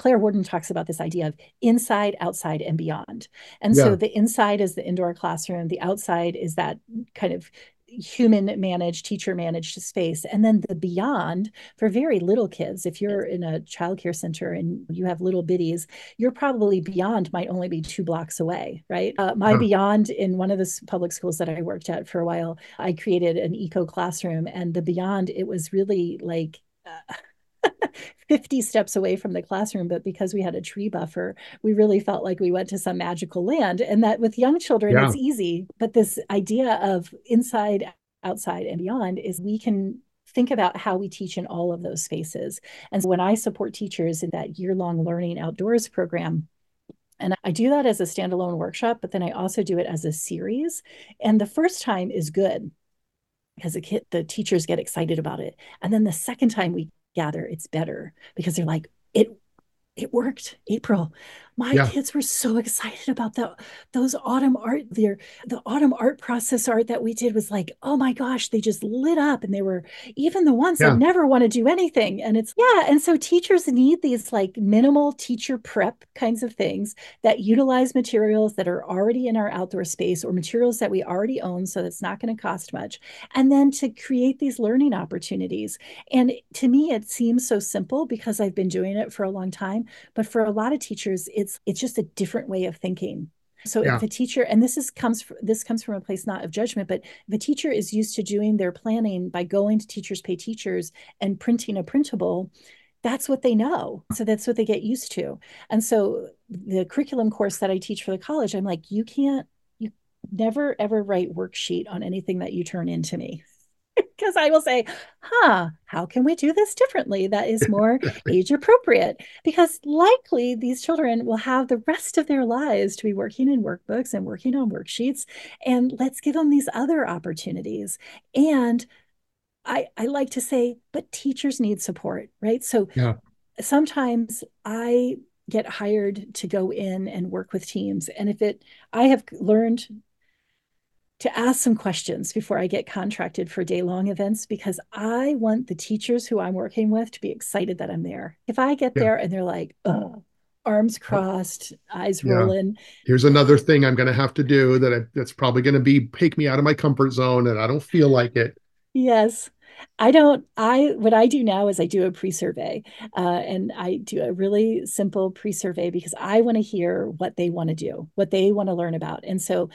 Claire Warden talks about this idea of inside, outside, and beyond. And yeah. so the inside is the indoor classroom, the outside is that kind of human managed, teacher managed space. And then the beyond for very little kids, if you're in a childcare center and you have little biddies, you're probably beyond might only be two blocks away, right? Uh, my huh. beyond in one of the public schools that I worked at for a while, I created an eco classroom. And the beyond, it was really like, uh, [laughs] 50 steps away from the classroom, but because we had a tree buffer, we really felt like we went to some magical land. And that with young children, yeah. it's easy. But this idea of inside, outside, and beyond is we can think about how we teach in all of those spaces. And so when I support teachers in that year long learning outdoors program, and I do that as a standalone workshop, but then I also do it as a series. And the first time is good because the, kid, the teachers get excited about it. And then the second time we gather it's better because they're like it it worked april my yeah. kids were so excited about the those autumn art there the autumn art process art that we did was like oh my gosh they just lit up and they were even the ones yeah. that never want to do anything and it's yeah and so teachers need these like minimal teacher prep kinds of things that utilize materials that are already in our outdoor space or materials that we already own so it's not going to cost much and then to create these learning opportunities and to me it seems so simple because I've been doing it for a long time but for a lot of teachers it's it's just a different way of thinking. So yeah. if a teacher and this is comes this comes from a place not of judgment but if a teacher is used to doing their planning by going to teachers pay teachers and printing a printable that's what they know. So that's what they get used to. And so the curriculum course that i teach for the college i'm like you can't you never ever write worksheet on anything that you turn into me [laughs] because I will say, huh, how can we do this differently that is more age appropriate? Because likely these children will have the rest of their lives to be working in workbooks and working on worksheets. And let's give them these other opportunities. And I, I like to say, but teachers need support, right? So yeah. sometimes I get hired to go in and work with teams. And if it, I have learned to ask some questions before I get contracted for day long events because I want the teachers who I'm working with to be excited that I'm there. If I get yeah. there and they're like, oh, arms crossed, eyes yeah. rolling. Here's another thing I'm going to have to do that I, that's probably going to be take me out of my comfort zone and I don't feel like it. Yes. I don't, I, what I do now is I do a pre survey uh, and I do a really simple pre survey because I want to hear what they want to do, what they want to learn about. And so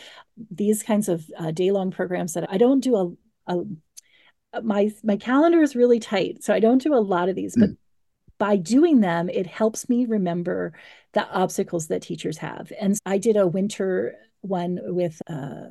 these kinds of uh, day long programs that I don't do a, a, my, my calendar is really tight. So I don't do a lot of these, mm. but by doing them, it helps me remember the obstacles that teachers have. And I did a winter one with, uh,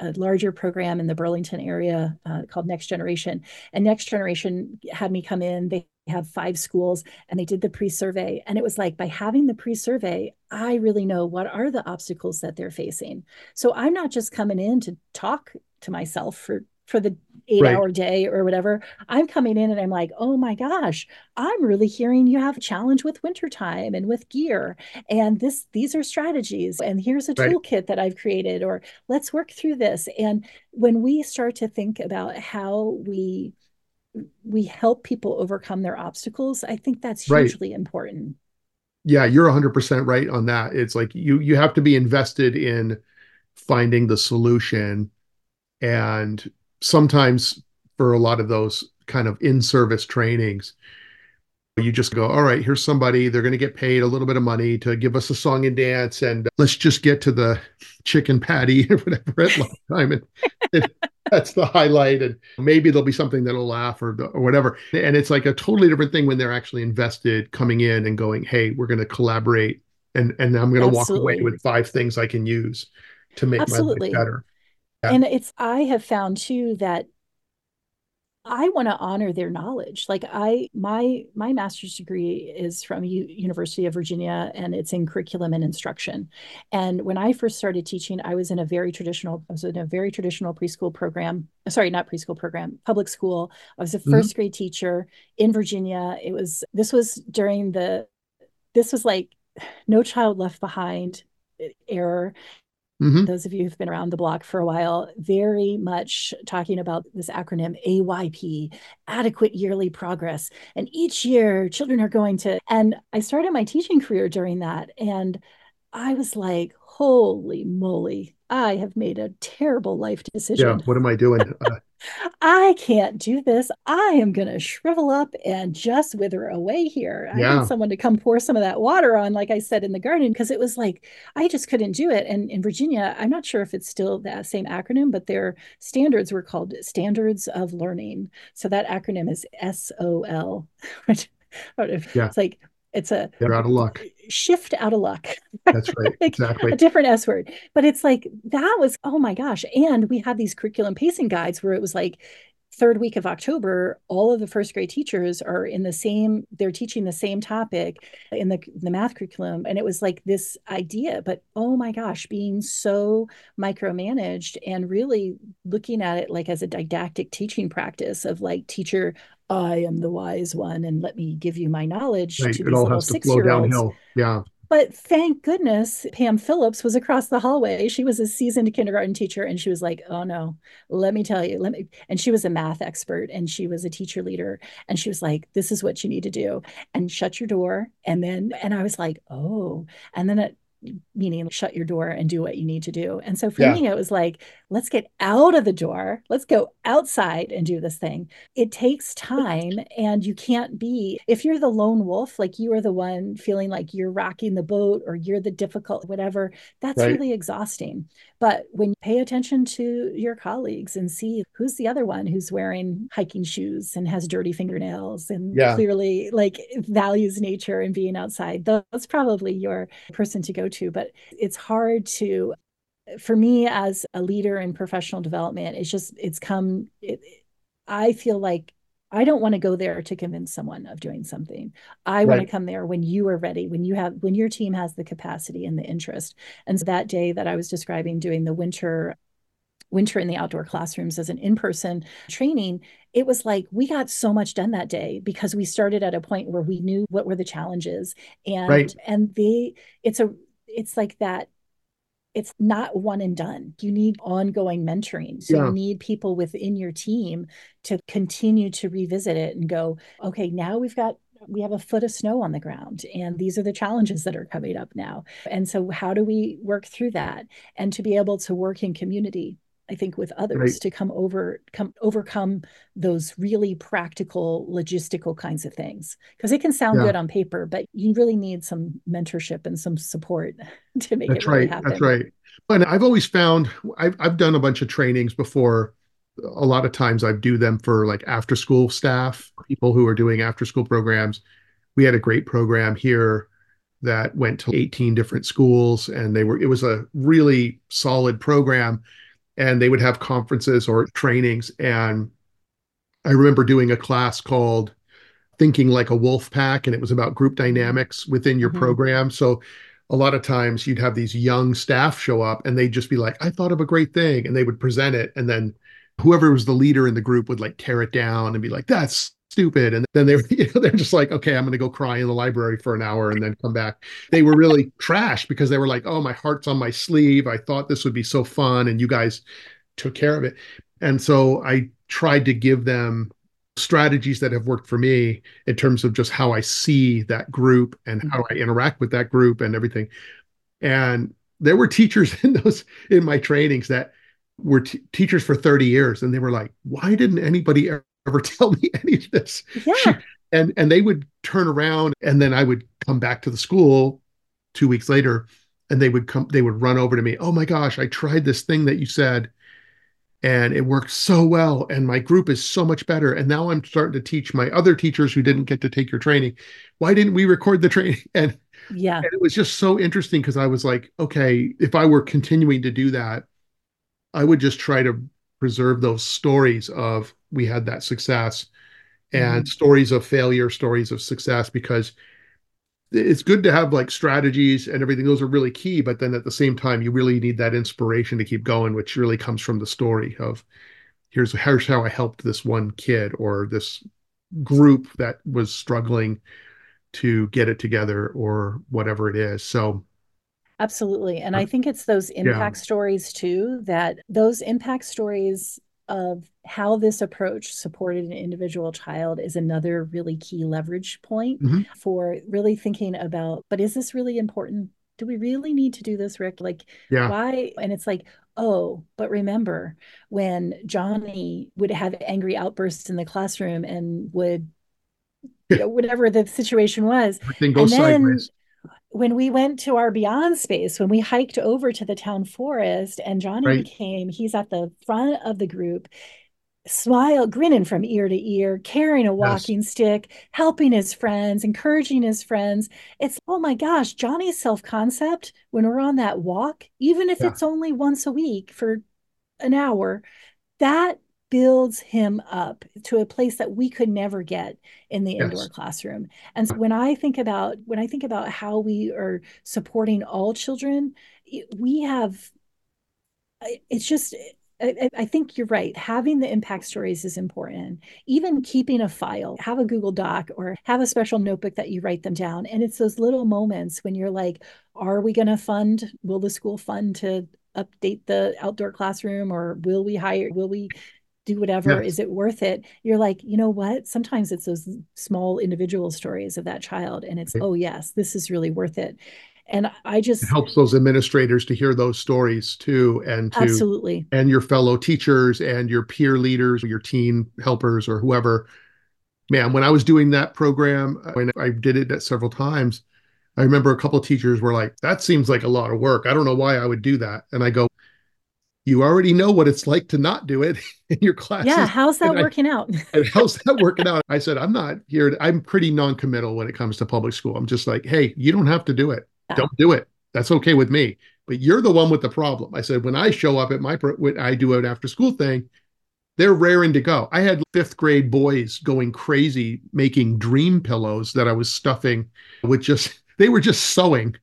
a larger program in the Burlington area uh, called Next Generation. And Next Generation had me come in. They have five schools and they did the pre-survey. And it was like by having the pre-survey, I really know what are the obstacles that they're facing. So I'm not just coming in to talk to myself for for the eight right. hour day or whatever i'm coming in and i'm like oh my gosh i'm really hearing you have a challenge with wintertime and with gear and this these are strategies and here's a right. toolkit that i've created or let's work through this and when we start to think about how we we help people overcome their obstacles i think that's hugely right. important yeah you're 100% right on that it's like you you have to be invested in finding the solution and sometimes for a lot of those kind of in-service trainings, you just go, all right, here's somebody, they're going to get paid a little bit of money to give us a song and dance, and uh, let's just get to the chicken patty [laughs] or whatever at lunchtime. And, and [laughs] that's the highlight. And maybe there'll be something that'll laugh or, or whatever. And it's like a totally different thing when they're actually invested coming in and going, hey, we're going to collaborate and, and I'm going to walk away with five things I can use to make Absolutely. my life better. Yeah. And it's, I have found too that I want to honor their knowledge. Like I, my my master's degree is from U- University of Virginia, and it's in curriculum and instruction. And when I first started teaching, I was in a very traditional, I was in a very traditional preschool program. Sorry, not preschool program, public school. I was a 1st mm-hmm. grade teacher in Virginia. It was this was during the, this was like, No Child Left Behind error Mm-hmm. Those of you who've been around the block for a while, very much talking about this acronym AYP, adequate yearly progress. And each year, children are going to, and I started my teaching career during that. And I was like, holy moly, I have made a terrible life decision. Yeah, what am I doing? [laughs] Uh, I can't do this. I am going to shrivel up and just wither away here. I yeah. need someone to come pour some of that water on, like I said in the garden, because it was like I just couldn't do it. And in Virginia, I'm not sure if it's still that same acronym, but their standards were called Standards of Learning. So that acronym is SOL, [laughs] which yeah. it's like it's a they're out of luck shift out of luck. That's right. [laughs] Exactly. a different s word. But it's like that was oh my gosh. And we had these curriculum pacing guides where it was like third week of October, all of the first grade teachers are in the same, they're teaching the same topic in the, the math curriculum. And it was like this idea, but oh my gosh, being so micromanaged and really looking at it like as a didactic teaching practice of like teacher, I am the wise one and let me give you my knowledge right. to it all has to flow downhill. Yeah. But thank goodness Pam Phillips was across the hallway. She was a seasoned kindergarten teacher and she was like, "Oh no, let me tell you, let me." And she was a math expert and she was a teacher leader and she was like, "This is what you need to do." And shut your door and then and I was like, "Oh." And then it meaning shut your door and do what you need to do. And so for yeah. me, it was like, let's get out of the door, let's go outside and do this thing. It takes time, and you can't be, if you're the lone wolf, like you are the one feeling like you're rocking the boat or you're the difficult, whatever, that's right. really exhausting. But when you pay attention to your colleagues and see who's the other one who's wearing hiking shoes and has dirty fingernails and yeah. clearly like values nature and being outside, that's probably your person to go to. But it's hard to, for me as a leader in professional development, it's just, it's come, it, I feel like I don't want to go there to convince someone of doing something. I right. want to come there when you are ready, when you have when your team has the capacity and the interest. And so that day that I was describing doing the winter winter in the outdoor classrooms as an in-person training, it was like we got so much done that day because we started at a point where we knew what were the challenges and right. and they it's a it's like that it's not one and done. You need ongoing mentoring. So yeah. you need people within your team to continue to revisit it and go, okay, now we've got we have a foot of snow on the ground and these are the challenges that are coming up now. And so how do we work through that and to be able to work in community I think with others right. to come over come overcome those really practical logistical kinds of things because it can sound yeah. good on paper but you really need some mentorship and some support [laughs] to make that's it really right happen. that's right but I've always found I've, I've done a bunch of trainings before a lot of times I do them for like after school staff people who are doing after school programs we had a great program here that went to 18 different schools and they were it was a really solid program and they would have conferences or trainings. And I remember doing a class called Thinking Like a Wolf Pack, and it was about group dynamics within your mm-hmm. program. So a lot of times you'd have these young staff show up and they'd just be like, I thought of a great thing. And they would present it. And then whoever was the leader in the group would like tear it down and be like, that's stupid. And then they were, [laughs] you know, they're just like, okay, I'm going to go cry in the library for an hour and then come back. They were really trash because they were like, oh, my heart's on my sleeve. I thought this would be so fun. And you guys took care of it. And so I tried to give them strategies that have worked for me in terms of just how I see that group and how mm-hmm. I interact with that group and everything. And there were teachers [laughs] in those in my trainings that were t- teachers for 30 years and they were like why didn't anybody ever [laughs] tell me any of this. Yeah. and and they would turn around and then I would come back to the school two weeks later and they would come they would run over to me, oh my gosh, I tried this thing that you said and it worked so well and my group is so much better and now i'm starting to teach my other teachers who didn't get to take your training why didn't we record the training [laughs] and yeah and it was just so interesting because i was like okay if i were continuing to do that i would just try to preserve those stories of we had that success and mm-hmm. stories of failure, stories of success, because it's good to have like strategies and everything. Those are really key. But then at the same time, you really need that inspiration to keep going, which really comes from the story of here's, here's how I helped this one kid or this group that was struggling to get it together or whatever it is. So Absolutely. And I think it's those impact yeah. stories too, that those impact stories of how this approach supported an individual child is another really key leverage point mm-hmm. for really thinking about, but is this really important? Do we really need to do this, Rick? Like, yeah. why? And it's like, oh, but remember when Johnny would have angry outbursts in the classroom and would, you know, whatever the situation was. Everything goes and then, sideways when we went to our beyond space, when we hiked over to the town forest and Johnny right. came, he's at the front of the group, smile, grinning from ear to ear, carrying a walking yes. stick, helping his friends, encouraging his friends. It's, oh my gosh, Johnny's self concept when we're on that walk, even if yeah. it's only once a week for an hour, that builds him up to a place that we could never get in the yes. indoor classroom. And so when I think about when I think about how we are supporting all children, we have it's just I, I, think you're right. Having the impact stories is important. Even keeping a file, have a Google Doc or have a special notebook that you write them down. And it's those little moments when you're like, are we going to fund? Will the school fund to update the outdoor classroom or will we hire, will we do whatever? Yes. Is it worth it? You're like, you know what? Sometimes it's those small individual stories of that child. And it's, oh, yes, this is really worth it and i just it helps those administrators to hear those stories too and to absolutely and your fellow teachers and your peer leaders your teen helpers or whoever man when i was doing that program uh, when i did it several times i remember a couple of teachers were like that seems like a lot of work i don't know why i would do that and i go you already know what it's like to not do it [laughs] in your class. Yeah, how's that and working I, out? [laughs] and how's that working out? I said, I'm not here. I'm pretty non-committal when it comes to public school. I'm just like, hey, you don't have to do it. Don't do it. That's okay with me. But you're the one with the problem. I said, when I show up at my, when I do an after school thing, they're raring to go. I had fifth grade boys going crazy making dream pillows that I was stuffing with just, they were just sewing.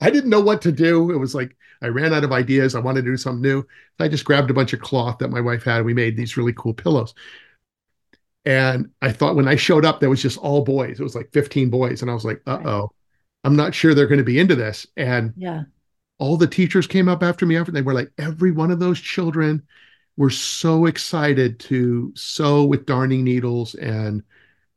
I didn't know what to do. It was like, I ran out of ideas. I wanted to do something new. I just grabbed a bunch of cloth that my wife had. And we made these really cool pillows. And I thought when I showed up, there was just all boys. It was like 15 boys. And I was like, uh oh, I'm not sure they're going to be into this. And yeah, all the teachers came up after me after they were like, every one of those children were so excited to sew with darning needles and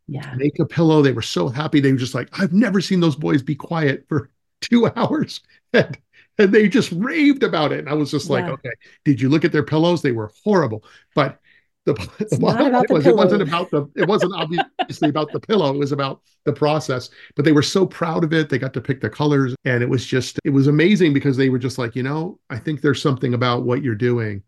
yeah. make a pillow. They were so happy. They were just like, I've never seen those boys be quiet for [laughs] two hours. [laughs] And, and they just raved about it. And I was just like, yeah. okay, did you look at their pillows? They were horrible. But the, [laughs] the bottom line was it wasn't about the it wasn't obviously about the pillow. It was about the process. But they were so proud of it. They got to pick the colors, and it was just it was amazing because they were just like, you know, I think there's something about what you're doing,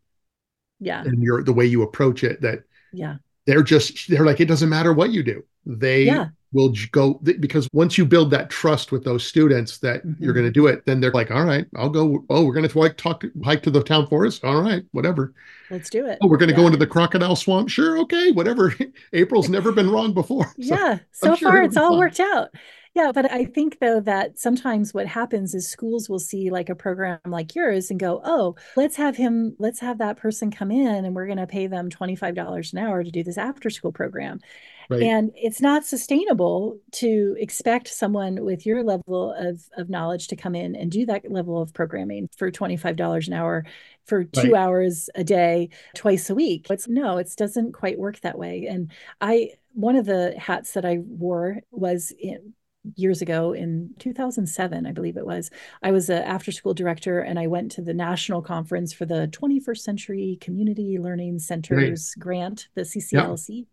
yeah, and your the way you approach it that yeah they're just they're like it doesn't matter what you do. They yeah will go because once you build that trust with those students that mm-hmm. you're going to do it then they're like all right i'll go oh we're going to like talk hike to the town forest all right whatever let's do it oh we're going to yeah. go into the crocodile swamp sure okay whatever [laughs] april's never been wrong before [laughs] so yeah so sure far it's all fun. worked out yeah, but I think though that sometimes what happens is schools will see like a program like yours and go, "Oh, let's have him let's have that person come in and we're going to pay them $25 an hour to do this after school program." Right. And it's not sustainable to expect someone with your level of, of knowledge to come in and do that level of programming for $25 an hour for two right. hours a day, twice a week. It's no, it doesn't quite work that way. And I, one of the hats that I wore was in, years ago in 2007 i believe it was i was an after school director and i went to the national conference for the 21st century community learning centers right. grant the cclc yep.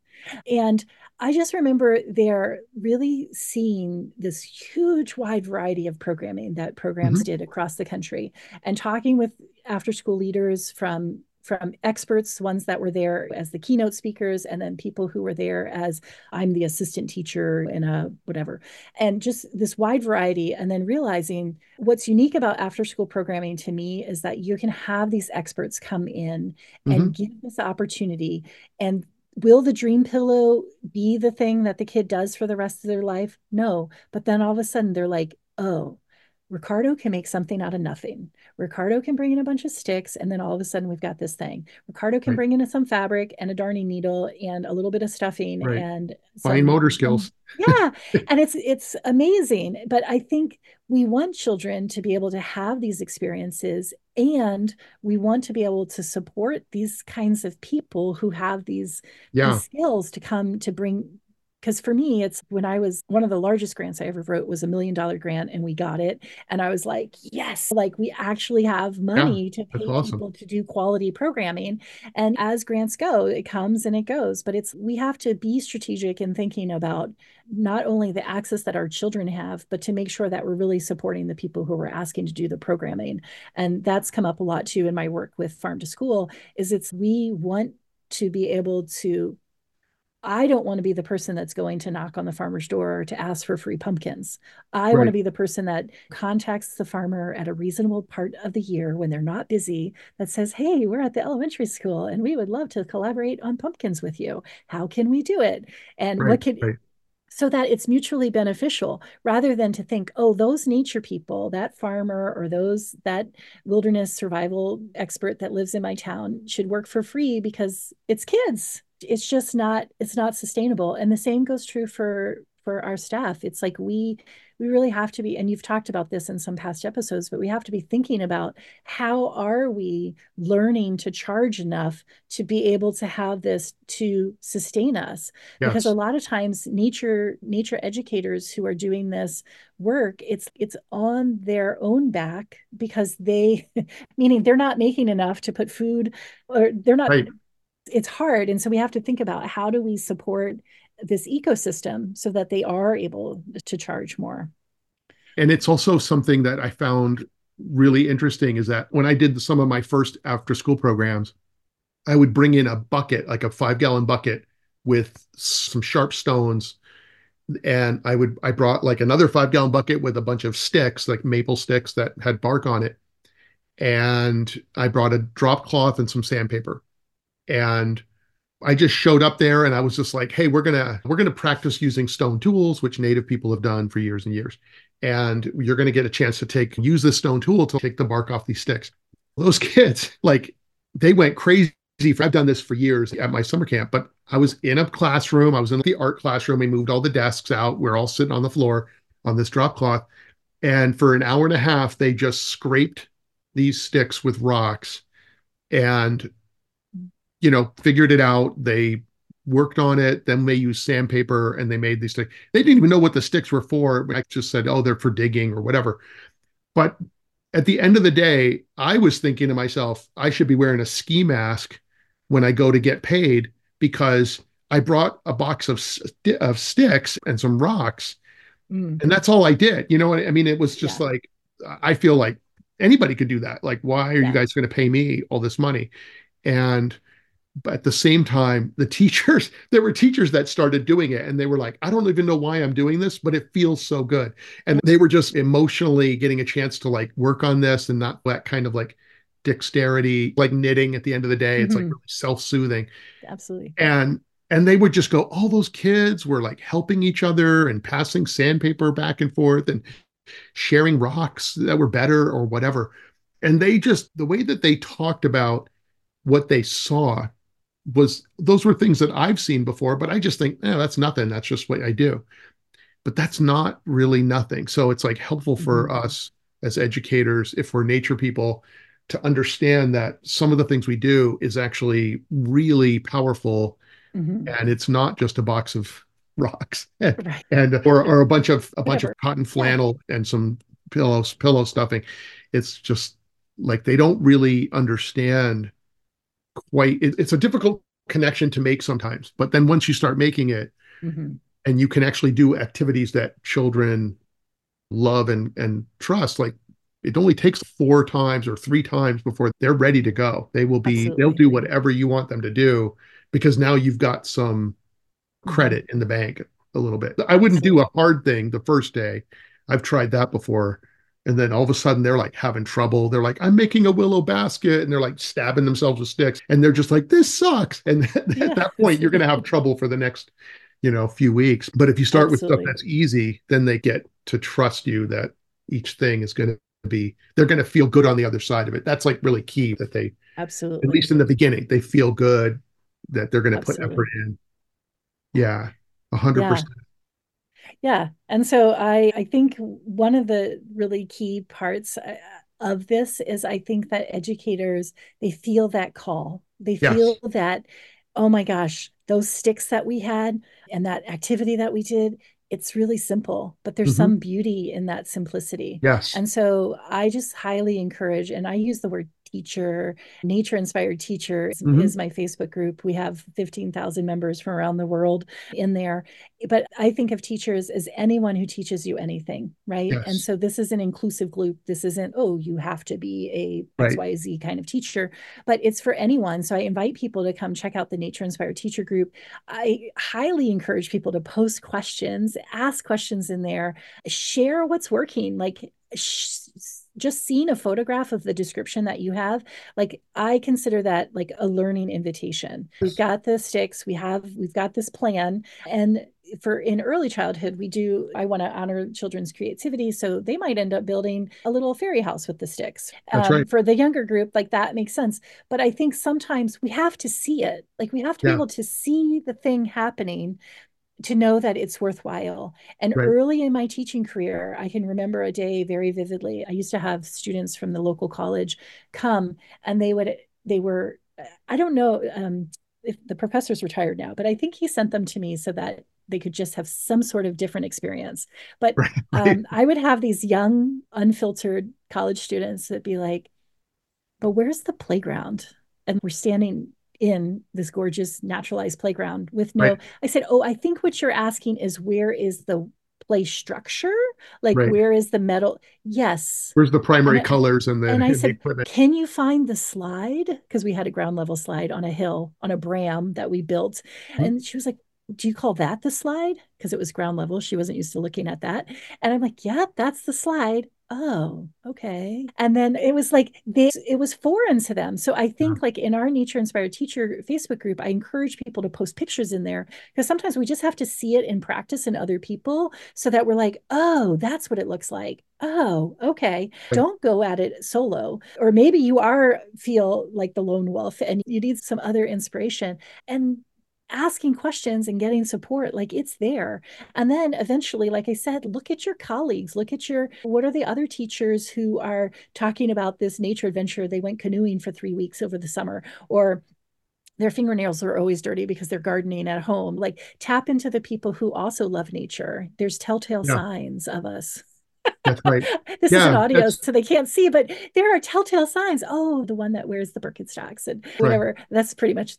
And I just remember there really seeing this huge wide variety of programming that programs mm-hmm. did across the country and talking with after school leaders from from experts, ones that were there as the keynote speakers, and then people who were there as I'm the assistant teacher in a whatever, and just this wide variety. And then realizing what's unique about after school programming to me is that you can have these experts come in mm-hmm. and give this opportunity and will the dream pillow be the thing that the kid does for the rest of their life? No. But then all of a sudden they're like, oh, Ricardo can make something out of nothing. Ricardo can bring in a bunch of sticks, and then all of a sudden we've got this thing. Ricardo can right. bring in some fabric and a darning needle and a little bit of stuffing right. and fine motor skills. [laughs] yeah, and it's it's amazing. But I think we want children to be able to have these experiences, and we want to be able to support these kinds of people who have these, yeah. these skills to come to bring because for me it's when i was one of the largest grants i ever wrote was a million dollar grant and we got it. And i was like yes! Like we actually have money yeah, to pay awesome. people to do quality programming. And as grants go it comes and it goes. But it's we have to be strategic in thinking about not only the access that our children have but to make sure that we're really supporting the people who are asking to do the programming. And that's come up a lot too in my work with farm to school is it's we want to be able to I don't want to be the person that's going to knock on the farmer's door to ask for free pumpkins. I right. want to be the person that contacts the farmer at a reasonable part of the year when they're not busy that says, Hey, we're at the elementary school and we would love to collaborate on pumpkins with you. How can we do it? And right. what can, right. so that it's mutually beneficial rather than to think oh those nature people that farmer or those that wilderness survival expert that lives in my town should work for free because it's kids it's just not it's not sustainable and the same goes true for for our staff it's like we we really have to be and you've talked about this in some past episodes but we have to be thinking about how are we learning to charge enough to be able to have this to sustain us yes. because a lot of times nature nature educators who are doing this work it's it's on their own back because they [laughs] meaning they're not making enough to put food or they're not right. It's hard and so we have to think about how do we support this ecosystem so that they are able to charge more. And it's also something that I found really interesting is that when I did some of my first after school programs, I would bring in a bucket, like a five gallon bucket with some sharp stones. And I would, I brought like another five gallon bucket with a bunch of sticks, like maple sticks that had bark on it. And I brought a drop cloth and some sandpaper. And I just showed up there and I was just like, hey, we're gonna we're gonna practice using stone tools, which native people have done for years and years. And you're gonna get a chance to take use this stone tool to take the bark off these sticks. Those [laughs] kids, like they went crazy. I've done this for years at my summer camp, but I was in a classroom. I was in the art classroom. We moved all the desks out. We're all sitting on the floor on this drop cloth. And for an hour and a half, they just scraped these sticks with rocks and you know, figured it out. They worked on it. Then they used sandpaper and they made these sticks. They didn't even know what the sticks were for. I just said, oh, they're for digging or whatever. But at the end of the day, I was thinking to myself, I should be wearing a ski mask when I go to get paid because I brought a box of, of sticks and some rocks. Mm. And that's all I did. You know, I mean, it was just yeah. like, I feel like anybody could do that. Like, why are yeah. you guys going to pay me all this money? And but at the same time the teachers [laughs] there were teachers that started doing it and they were like i don't even know why i'm doing this but it feels so good. And they were just emotionally getting a chance to like work on this and not that kind of like dexterity like knitting at the end of the day. It's mm-hmm. like really self-soothing. Absolutely. And and they would just go all those kids were like helping each other and passing sandpaper back and forth and sharing rocks that were better or whatever. And they just the way that they talked about what they saw was those were things that I've seen before, but I just think, yeah, that's nothing. That's just what I do. But that's not really nothing. So it's like helpful for mm-hmm. us as educators, if we're nature people, to understand that some of the things we do is actually really powerful. Mm-hmm. And it's not just a box of [laughs] rocks and, right. [laughs] and or, or a bunch of a bunch Whatever. of cotton flannel yeah. and some pillows pillow stuffing. It's just like they don't really understand quite it, it's a difficult connection to make sometimes but then once you start making it mm-hmm. and you can actually do activities that children love and and trust like it only takes four times or three times before they're ready to go they will be Absolutely. they'll do whatever you want them to do because now you've got some mm-hmm. credit in the bank a little bit i wouldn't do a hard thing the first day i've tried that before and then all of a sudden they're like having trouble. They're like, I'm making a willow basket. And they're like stabbing themselves with sticks. And they're just like, this sucks. And [laughs] at that point, you're going to have trouble for the next, you know, few weeks. But if you start Absolutely. with stuff that's easy, then they get to trust you that each thing is going to be, they're going to feel good on the other side of it. That's like really key that they, Absolutely. At least in the beginning, they feel good that they're going to put effort in. Yeah. A hundred percent. Yeah. And so I, I think one of the really key parts uh, of this is I think that educators, they feel that call. They feel yes. that, oh my gosh, those sticks that we had and that activity that we did, it's really simple, but there's mm-hmm. some beauty in that simplicity. Yes. And so I just highly encourage, and I use the word teacher. Nature Inspired Teacher is, mm-hmm. is my Facebook group. We have 15,000 members from around the world in there. But I think of teachers as anyone who teaches you anything, right? Yes. And so this is an inclusive group. This isn't, oh, you have to be a right. XYZ kind of teacher, but it's for anyone. So I invite people to come check out the Nature Inspired Teacher group. I highly encourage people to post questions, ask questions in there, share what's working. Like, sh- just seeing a photograph of the description that you have like i consider that like a learning invitation we've got the sticks we have we've got this plan and for in early childhood, we do, I want to honor children's creativity. So they might end up building a little fairy house with the sticks. That's um, right. For the younger group, like that makes sense. But I think sometimes we have to see it. Like we have to yeah. be able to see the thing happening to know that it's worthwhile. And right. early in my teaching career, I can remember a day very vividly. I used to have students from the local college come and they would, they were, I don't know um, if the professor's retired now, but I think he sent them to me so that they could just have some sort of different experience. But [laughs] right. um, I would have these young, unfiltered college students that be like, but where's the playground? And we're standing in this gorgeous naturalized playground with no right. i said oh i think what you're asking is where is the play structure? Like right. where is the metal? Yes. Where's the primary and colors and the and i [laughs] said equipment? can you find the slide? Because we had a ground level slide on a hill on a berm that we built. Mm-hmm. and she was like do you call that the slide? Because it was ground level. She wasn't used to looking at that. And i'm like yeah that's the slide oh okay. And then it was like they it was foreign to them. So i uh-huh. think yeah. like in our nature inspired teacher facebook group i encourage people to post pictures in there because sometimes we just have to see it in practice in other people so that we're like oh that's what it looks like. Oh okay. Don't go at it solo. Or maybe you are feel like the lone wolf and you need some other inspiration. And asking questions and getting support like it's there and then eventually like i said look at your colleagues look at your what are the other teachers who are talking about this nature adventure they went canoeing for 3 weeks over the summer or their fingernails are always dirty because they're gardening at home like tap into the people who also love nature there's telltale yeah. signs of us that's right. [laughs] this yeah, is an audio, so they can't see, but there are telltale signs. Oh, the one that wears the Birkenstocks and whatever. Right. That's pretty much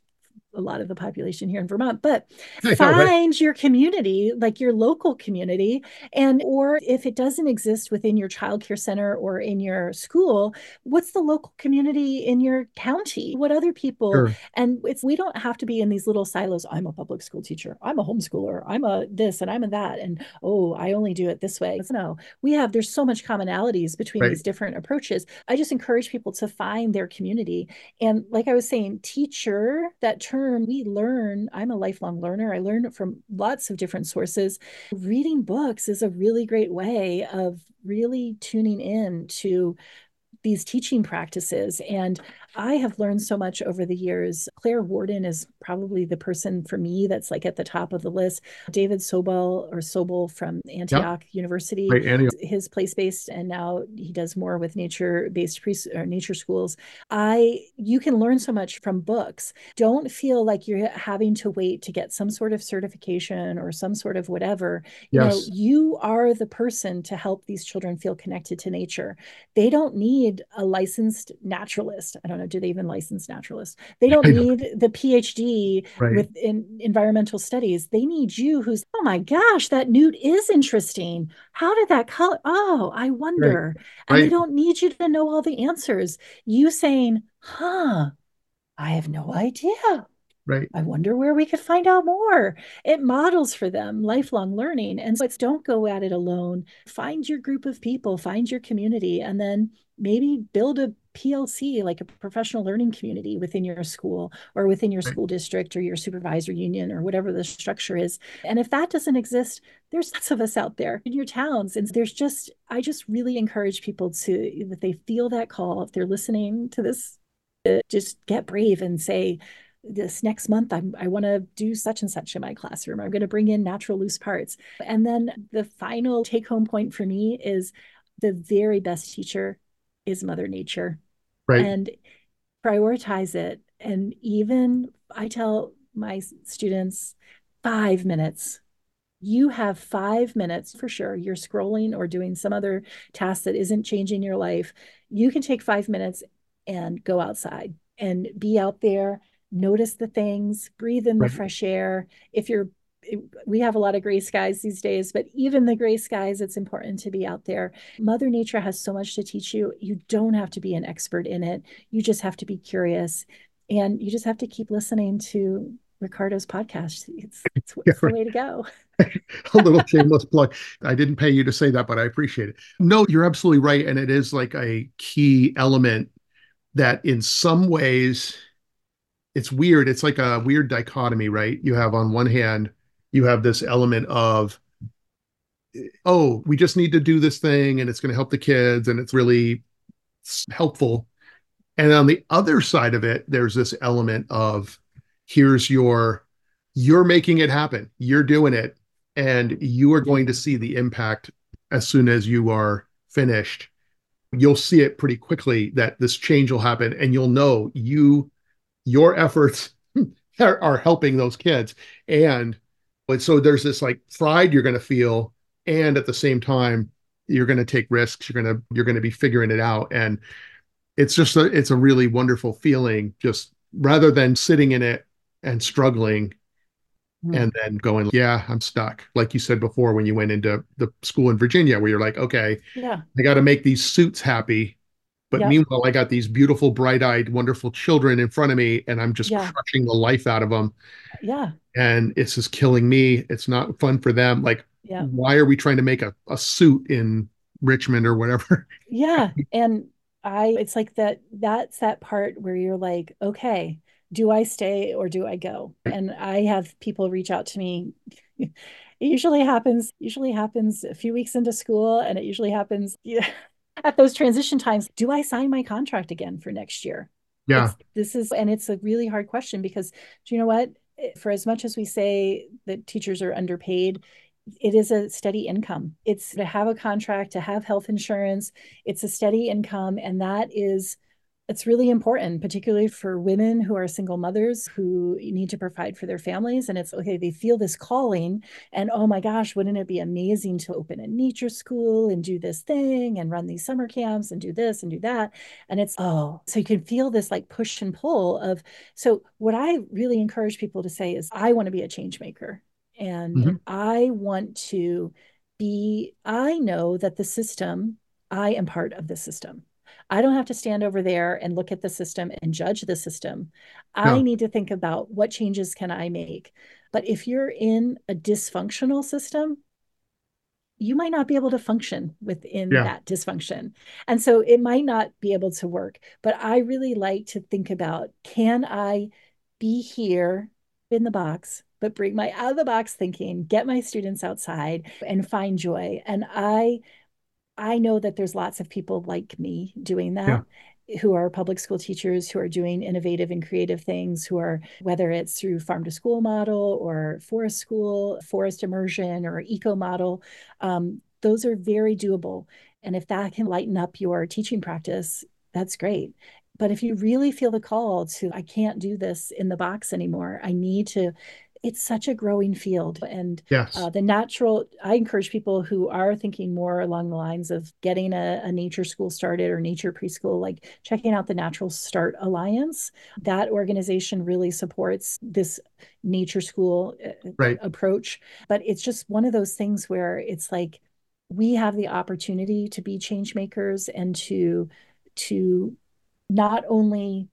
a lot of the population here in Vermont, but [laughs] find your community, like your local community. And, or if it doesn't exist within your childcare center or in your school, what's the local community in your county? What other people? Sure. And it's, we don't have to be in these little silos. I'm a public school teacher. I'm a homeschooler. I'm a this and I'm a that. And oh, I only do it this way. No, we have, there's so much commonalities between right. these different approaches. I just encourage people to find their community. And like I was saying, teacher, that term term, we learn. I'm a lifelong learner. I learn from lots of different sources. Reading books is a really great way of really tuning in to these teaching practices. And I have learned so much over the years. Claire Warden is probably the person for me that's like at the top of the list. David Sobel or Sobel from Antioch. University, right, Antioch. his place based, and now he does more with nature based pre or nature schools. I you can learn so much from books. Don't feel like you're having to wait to get some sort of certification or some sort of whatever. Yes. You know, you are the person to help these children feel connected to nature. They don't need a licensed naturalist. I don't know, do they even license naturalists? They don't [laughs] need the PhD right. with in environmental studies. They need you who's, oh my gosh, that newt is interesting. How did that color? Oh, I wonder. Right. And right. they don't need you to know all the answers. You saying, huh, I have no idea. Right. I wonder where we could find out more. It models for them lifelong learning. And so it's don't go at it alone. Find your group of people, find your community, and then maybe build a PLC, like a professional learning community within your school or within your school district or your supervisor union or whatever the structure is. And if that doesn't exist, there's [laughs] lots of us out there in your towns. And there's just, I just really encourage people to, that they feel that call, if they're listening to this, just get brave and say, this next month I'm, i want to do such and such in my classroom i'm going to bring in natural loose parts and then the final take home point for me is the very best teacher is mother nature right and prioritize it and even i tell my students five minutes you have five minutes for sure. You're scrolling or doing some other task that isn't changing your life. You can take five minutes and go outside and be out there notice the things, breathe in right. the fresh air. If you're we have a lot of gray skies these days, but even the gray skies, it's important to be out there. Mother Nature has so much to teach you. You don't have to be an expert in it. You just have to be curious and you just have to keep listening to Ricardo's podcast. It's, [laughs] it's, yeah, the way to go. [laughs] a little shameless plug. I didn't pay you to say that, but I appreciate it. No, you're absolutely right. And it is like a key element that in some ways it's weird. It's like a weird dichotomy, right? You have on one hand you have this element of oh we just need to do this thing and it's going to help the kids and it's really helpful. And on the other side of it there's this element of here's your you're making it happen. You're doing it. And you are going to see the impact as soon as you are finished. You'll see it pretty quickly that this change will happen and you'll know you your efforts [laughs] are, are helping those kids. And so there's this like pride you're going to feel and at the same time you're going to take risks you're going to you're going to be figuring it out. And it's just a it's a really wonderful feeling just rather than sitting in it and struggling mm. and then going yeah i'm stuck. Like you said before when you went into the school in virginia where you're like okay yeah. I got to make these suits happy but yep. meanwhile i got these beautiful bright-eyed wonderful children in front of me and i'm just yeah. crushing the life out of them yeah and it's just killing me it's not fun for them like yeah why are we trying to make a, a suit in richmond or whatever yeah [laughs] and i it's like that that's that part where you're like okay do I stay or do I go? And I have people reach out to me. [laughs] it usually happens, usually happens a few weeks into school, and it usually happens [laughs] yeah, at those transition times. Do I sign my contract again for next year? Yeah. It's, this is, and it's a really hard question because do you know what? For as much as we say that teachers are underpaid, it is a steady income. It's to have a contract, to have health insurance, it's a steady income. And that is it's really important, particularly for women who are single mothers who need to provide for their families. And it's okay, they feel this calling, and oh my gosh, wouldn't it be amazing to open a nature school and do this thing and run these summer camps and do this and do that? And it's, oh, so you can feel this like push and pull of. So, what I really encourage people to say is, I want to be a change maker and mm-hmm. I want to be, I know that the system, I am part of the system. I don't have to stand over there and look at the system and judge the system. No. I need to think about what changes can I make. But if you're in a dysfunctional system, you might not be able to function within yeah. that dysfunction. And so it might not be able to work. But I really like to think about can I be here in the box, but bring my out of the box thinking, get my students outside and find joy. And I I know that there's lots of people like me doing that. Yeah. who are public school teachers who are doing innovative and creative things who are whether it's through farm to school model or forest school forest immersion or eco model um, those are very doable. And if that can lighten up your teaching practice that's great. But if you really feel the call to i can't do this in the box anymore. I need to it's such a growing field and yes. uh, the natural i encourage people who are thinking more along the lines of getting a, a, nature school started or nature preschool like checking out the natural start alliance that organization really supports this nature school uh, right. approach but it's just one of those things where it's like we have the opportunity to be change makers and to to not only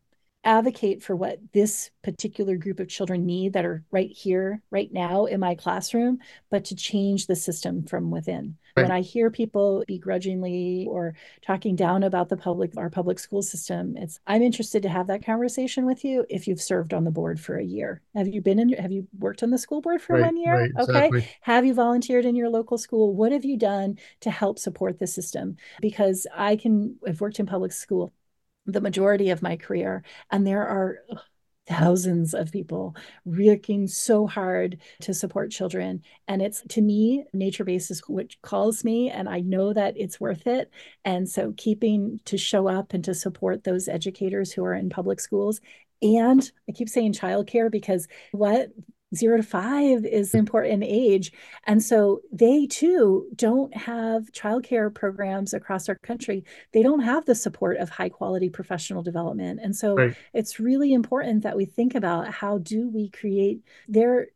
advocate for what this particular group of children need that are right here, right now in my classroom, but to change the system from within. Right. When I hear people begrudgingly or talking down about the public, our public school system, it's I'm interested to have that conversation with you if you've served on the board for a year. Have you been in? Have you worked on the school board for right, one year? Right, okay. Exactly. Have you volunteered in your local school? What have you done to help support the system? Because I can. I've worked in public school the majority of my career. And there are thousands of people working so hard to support children. And it's to me, nature based is what calls me, and I know that it's worth it. And so keeping to show up and to support those educators who are in public schools. And I keep saying childcare because what zero to five is important age. And so they too don't have childcare programs across our country. They don't have the support of high quality professional development. And so right. it's really important that we think about how do we create their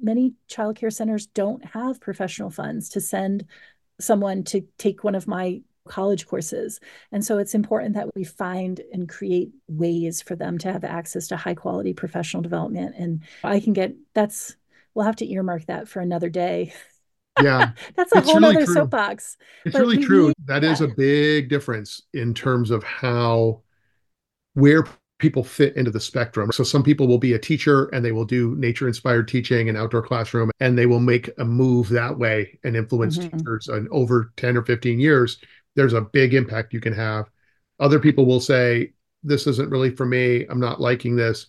many childcare centers don't have professional funds to send someone to take one of my college courses. And so it's important that we find and create ways for them to have access to high quality professional development. And I can get that's, we'll have to earmark that for another day. Yeah. [laughs] that's a whole really other true. soapbox. It's really true. Need, that yeah. is a big difference in terms of how, where people fit into the spectrum. So some people will be a teacher and they will do nature inspired teaching and outdoor classroom and they will make a move that way and influence mm-hmm. teachers and over 10 or 15 years there's a big impact you can have. Other people will say this isn't really for me. I'm not liking this.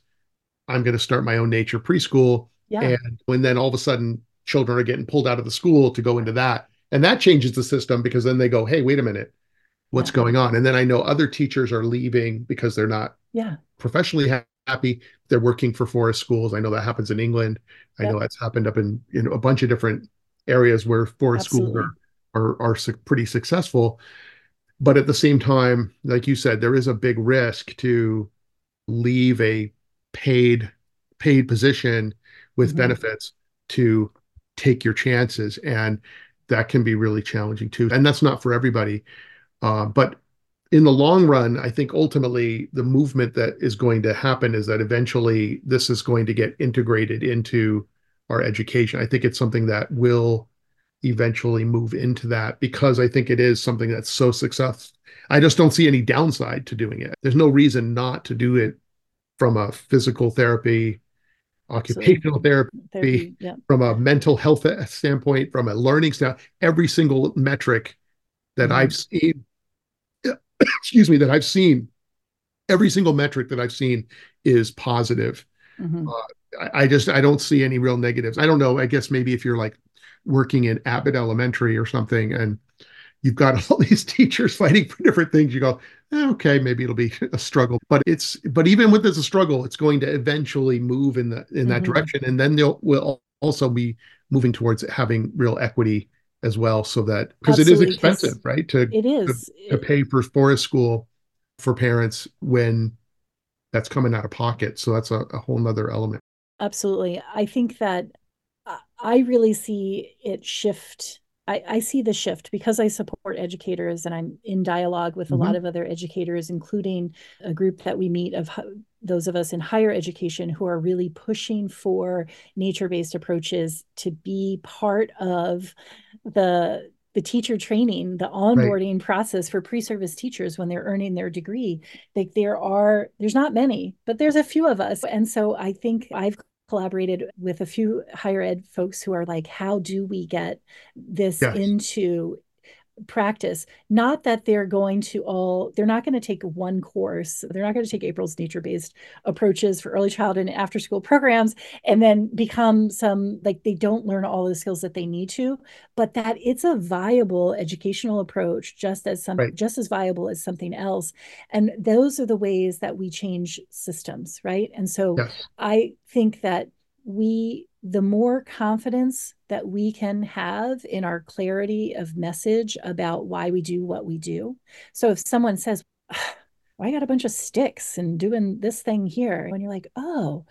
I'm going to start my own nature preschool. Yeah. And when then all of a sudden children are getting pulled out of the school to go into that. And that changes the system because then they go, hey, wait a minute, what's yeah. going on? And then I know other teachers are leaving because they're not yeah. professionally happy. They're working for forest schools. I know that happens in England. I know that's happened up in you know a bunch of different areas where forest Absolutely. schools are, are are su- pretty successful. But at the same time, like you said, there is a big risk to leave a paid paid position with mm-hmm. benefits to take your chances and that can be really challenging too and that's not for everybody uh, but in the long run i think ultimately the movement that is going to happen is that eventually this is going to get integrated into our education i think it's something that will eventually move into that because i think it is something that's so successful i just don't see any downside to doing it there's no reason not to do it from a physical therapy occupational therapy, therapy yeah. from a mental health standpoint, from a learning standpoint, every single metric that mm-hmm. I've seen, [coughs] excuse me, that I've seen, every single metric that I've seen is positive. Mm-hmm. Uh, I, I, just I don't see any real negatives. I don't know. I guess maybe if you're like working in Abbott Elementary or something, and you've got [laughs] all these teachers fighting for different things, you go, eh, okay, maybe it'll be a struggle. But it's but even with this a struggle, it's going to eventually move in the in that mm-hmm. direction, and then they'll will also be moving towards having real equity as well, so that because it is expensive, right? To it is to, to pay for forest school for parents when that's coming out of pocket. So that's a, a whole nother element. Absolutely. I think that I really see it shift I, I, see the shift because I support educators and I'm in dialogue with a mm-hmm. lot of other educators, including a group that we meet of those of us in higher education who are really pushing for nature-based approaches to be part of the the teacher training, the onboarding right. process for pre-service teachers when they're earning their degree. Like there are, there's not many, but there's a few of us. And so I think I've collaborated with a few higher ed folks who are like, how do we get this yes. into practice not that they're going to all they're not going to take one course they're not going to take april's nature based approaches for early childhood and after school programs and then become some like they don't learn all the skills that they need to but that it's a viable educational approach just as some right. just as viable as something else and those are the ways that we change systems right and so yes. i think that we the more confidence that we can have in our clarity of message about why we do what we do. So if someone says, well, I got a bunch of sticks and doing this thing here, and you're like, oh,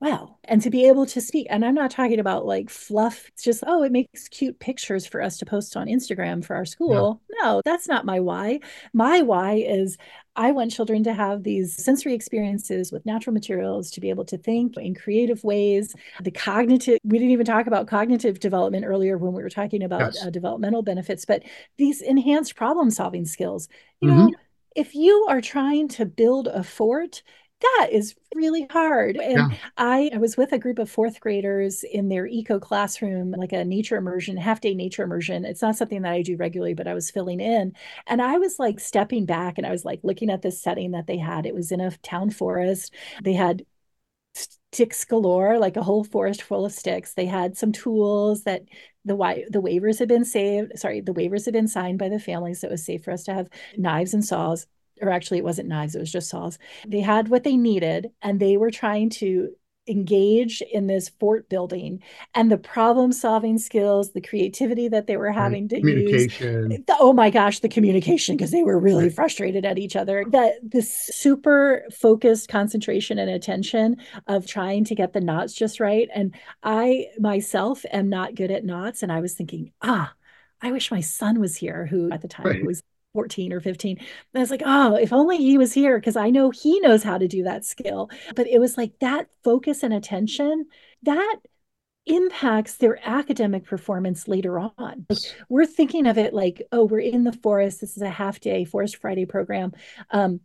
wow. And to be able to speak, and I'm not talking about like fluff, it's just, oh, it makes cute pictures for us to post on Instagram for our school. Yeah. No, that's not my why. My why is I want children to have these sensory experiences with natural materials, to be able to think in creative ways. The cognitive, we didn't even talk about cognitive development earlier when we were talking about yes. uh, developmental benefits, but these enhanced problem solving skills. You mm-hmm. know, if you are trying to build a fort, that is really hard. And yeah. I, I was with a group of fourth graders in their eco classroom, like a nature immersion, half day nature immersion. It's not something that I do regularly, but I was filling in. And I was like stepping back and I was like looking at this setting that they had. It was in a town forest. They had sticks galore, like a whole forest full of sticks. They had some tools that the the waivers had been saved. Sorry, the waivers had been signed by the families, so it was safe for us to have knives and saws or actually it wasn't knives it was just saws they had what they needed and they were trying to engage in this fort building and the problem solving skills the creativity that they were having right. to use the, oh my gosh the communication because they were really right. frustrated at each other that this super focused concentration and attention of trying to get the knots just right and i myself am not good at knots and i was thinking ah I wish my son was here, who at the time right. was 14 or 15. And I was like, oh, if only he was here, because I know he knows how to do that skill. But it was like that focus and attention that impacts their academic performance later on. Like we're thinking of it like, oh, we're in the forest. This is a half day Forest Friday program. Um,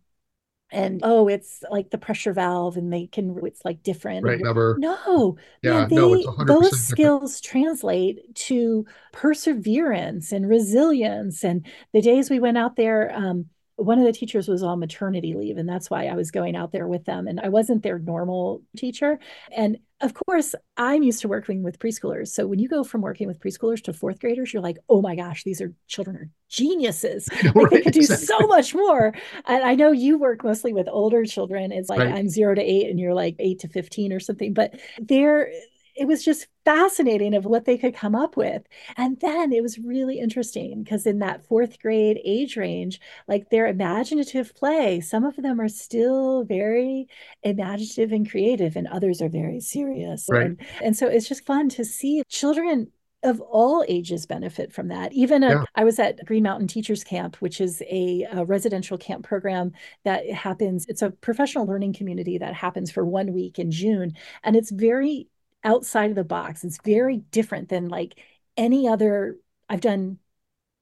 and oh it's like the pressure valve and they can it's like different right never no yeah man, they, no it's 100% those different. skills translate to perseverance and resilience and the days we went out there um, one of the teachers was on maternity leave and that's why i was going out there with them and i wasn't their normal teacher and of course i'm used to working with preschoolers so when you go from working with preschoolers to fourth graders you're like oh my gosh these are children are geniuses [laughs] like right, they could do exactly. so much more and i know you work mostly with older children it's like right. i'm zero to eight and you're like eight to 15 or something but they're it was just fascinating of what they could come up with. And then it was really interesting because in that fourth grade age range, like their imaginative play, some of them are still very imaginative and creative, and others are very serious. Right. And, and so it's just fun to see children of all ages benefit from that. Even a, yeah. I was at Green Mountain Teachers Camp, which is a, a, residential camp program that happens. It's a professional learning community that happens for one week in June, and it's very outside of the box. It's very different than like any other. I've done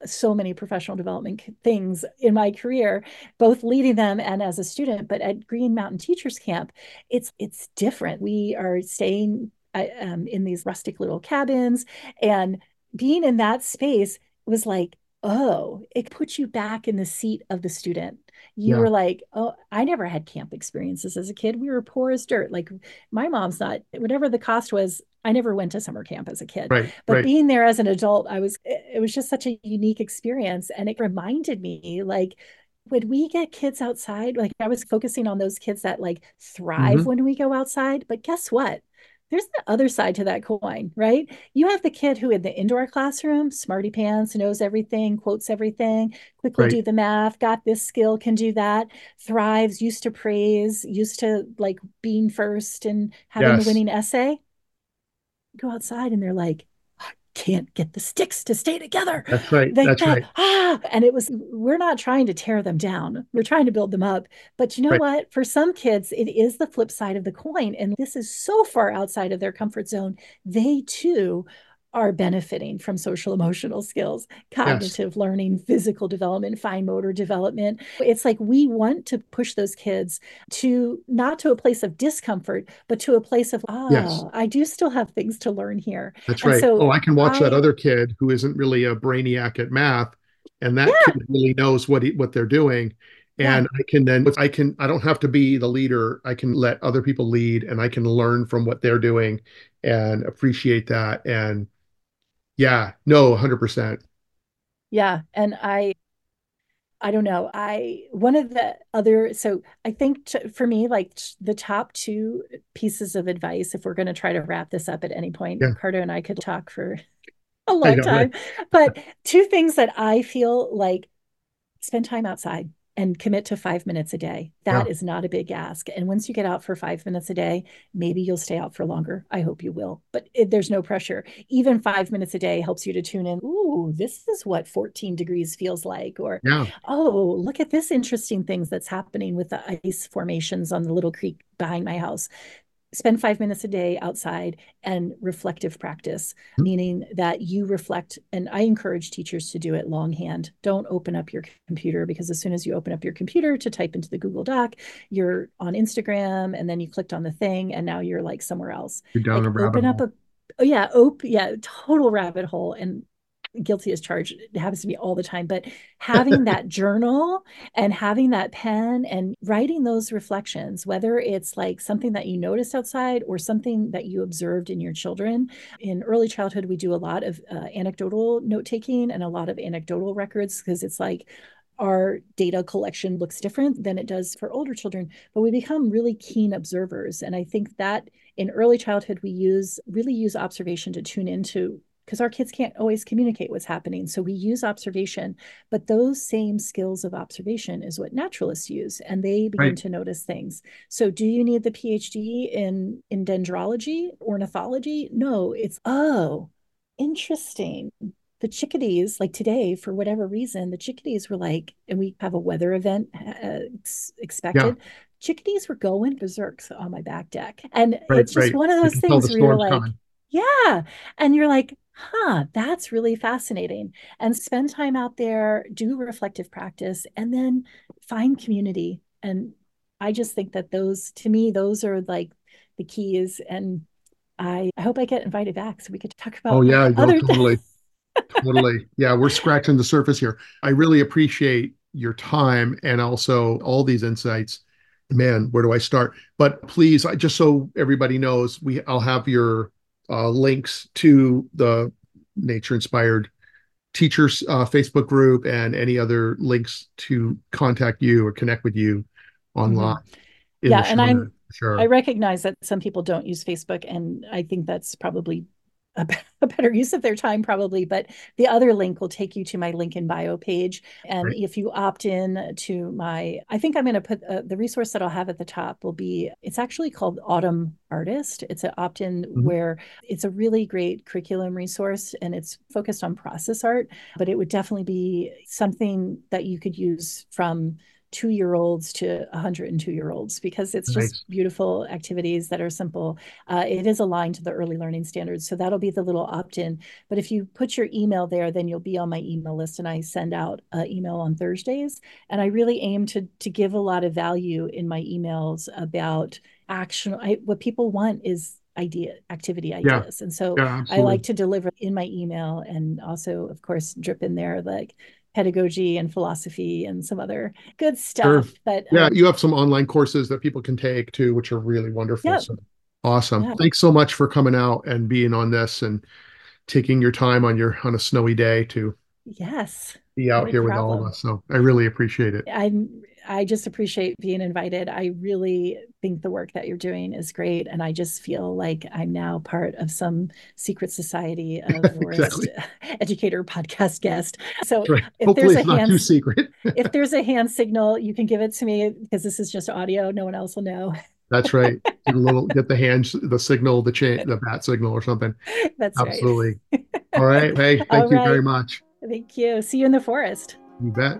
so many professional development things in my career both leading them and as a student but at green mountain teachers camp it's it's different we are staying uh, um, in these rustic little cabins and being in that space was like oh it puts you back in the seat of the student you yeah. were like, oh, I never had camp experiences as a kid. We were poor as dirt. Like my mom's not, whatever the cost was, I never went to summer camp as a kid. Right, but right. being there as an adult, I was, it was just such a unique experience. And it reminded me like, when we get kids outside, like I was focusing on those kids that like thrive mm-hmm. when we go outside. But guess what? There's the other side to that coin, right? You have the kid who in the indoor classroom, smarty pants, knows everything, quotes everything, quickly right. do the math, got this skill, can do that, thrives, used to praise, used to like being first and having yes. the winning essay. Go outside and they're like, can't get the sticks to stay together. That's right. They, That's right. Ah, and it was, we're not trying to tear them down. We're trying to build them up. But you know right. what? For some kids, it is the flip side of the coin. And this is so far outside of their comfort zone. They too are benefiting from social emotional skills, cognitive yes. learning, physical development, fine motor development. It's like we want to push those kids to not to a place of discomfort, but to a place of, ah, yes. I do still have things to learn here. That's and right. So oh, I can watch I, that other kid who isn't really a brainiac at math, and that yeah. kid really knows what he, what they're doing. And yeah. I can then, I can, I don't have to be the leader. I can let other people lead and I can learn from what they're doing and appreciate that. And yeah, no, 100%. Yeah, and I I don't know. I one of the other so I think t- for me like t- the top two pieces of advice if we're going to try to wrap this up at any point, yeah. Ricardo and I could talk for [laughs] a long time. Right? but two things that I feel like spend time outside and commit to five minutes a day. That yeah. is not a big ask. And once you get out for five minutes a day, maybe you'll stay out for longer. I hope you will, but it, there's no pressure. Even five minutes a day helps you to tune in. Ooh, this is what 14 degrees feels like. Or, yeah. oh, look at this interesting things that's happening with the ice formations on the little creek behind my house spend five minutes a day outside and reflective practice, mm-hmm. meaning that you reflect. And I encourage teachers to do it longhand. Don't open up your computer because as soon as you open up your computer to type into the Google Doc, you're on Instagram and then you clicked on the thing and now you're like somewhere else. You're down like, a open up a oh yeah, op yeah, total rabbit hole. And guilty as charged. It happens to me all the time. But having [laughs] that journal and having that pen and writing those reflections, whether it's like something that you noticed outside or something that you observed in your children. In early childhood, we do a lot of uh, anecdotal note taking and a lot of anecdotal records because it's like, our data collection looks different than it does for older children, but we become really keen observers. And I think that in early childhood, we use really use observation to tune into because our kids can't always communicate what's happening. So we use observation, but those same skills of observation is what naturalists use, and they begin right. to notice things. So do you need the PhD in in dendrology, ornithology? No, it's oh, interesting. The chickadees, like today, for whatever reason, the chickadees were like, and we have a weather event uh, expected. Yeah chickadees were going berserk on my back deck. And right, it's just right. one of those things where you're like, coming. yeah. And you're like, huh, that's really fascinating. And spend time out there, do reflective practice, and then find community and I just think that those, to me, those are like the keys. And I, I hope I get invited back so we could talk about. Oh yeah, no, totally, [laughs] totally. Yeah, we're scratching the surface here. I really appreciate your time and also all these insights. Man, where do I start? But please, I just so everybody knows, we I'll have your uh, links to the nature inspired teachers uh, Facebook group and any other links to contact you or connect with you online. Mm-hmm. Yeah, and I'm sure. I recognize that some people don't use Facebook, and I think that's probably a, [laughs] a, better use of their time probably but the other link will take you to my link in bio page and right. if you opt in to my i think i'm going to put uh, the resource that i'll have at the top will be it's actually called autumn artist it's an opt-in mm-hmm. where it's a really great curriculum resource and it's focused on process art but it would definitely be something that you could use from two year olds to 102 year olds because it's nice. just beautiful activities that are simple. Uh, it is aligned to the early learning standards. So that'll be the little opt in. But if you put your email there, then you'll be on my email list. And I send out uh, email on Thursdays. And I really aim to, to give a lot of value in my emails about action. I, what people want is idea activity ideas yeah. and so yeah, i like to deliver in my email and also of course drip in there like pedagogy and philosophy and some other good stuff. Sure. But yeah, um, you have some online courses that people can take too, which are really wonderful. Yep. So awesome. Thanks so much for coming out and being on this and taking your time on your on a snowy day to yes be out here problem. with all of us. So I really appreciate it. I'm I just appreciate being invited. I really think the work that you're doing is great. And I just feel like I'm now part of some secret society [laughs] of exactly. [laughs] educator podcast guest. So right. if Hopefully there's a hand, too secret. if [laughs] there's a hand signal, you can give it to me because this is just audio. No one else will know. That's right. Get a little, get the hands, the signal, the chain, the bat signal or something. That's Absolutely. right. All right. Hey, thank All you right. very much. Thank you. See you in the forest. You bet.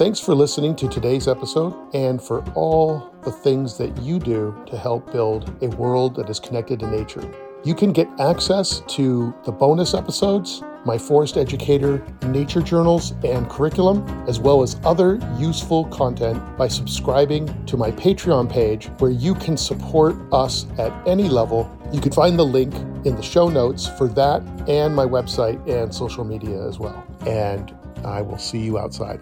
Thanks for listening to today's episode and for all the things that you do to help build a world that is connected to nature. You can get access to the bonus episodes, my forest educator nature journals and curriculum, as well as other useful content by subscribing to my Patreon page where you can support us at any level. You can find the link in the show notes for that and my website and social media as well. And I will see you outside.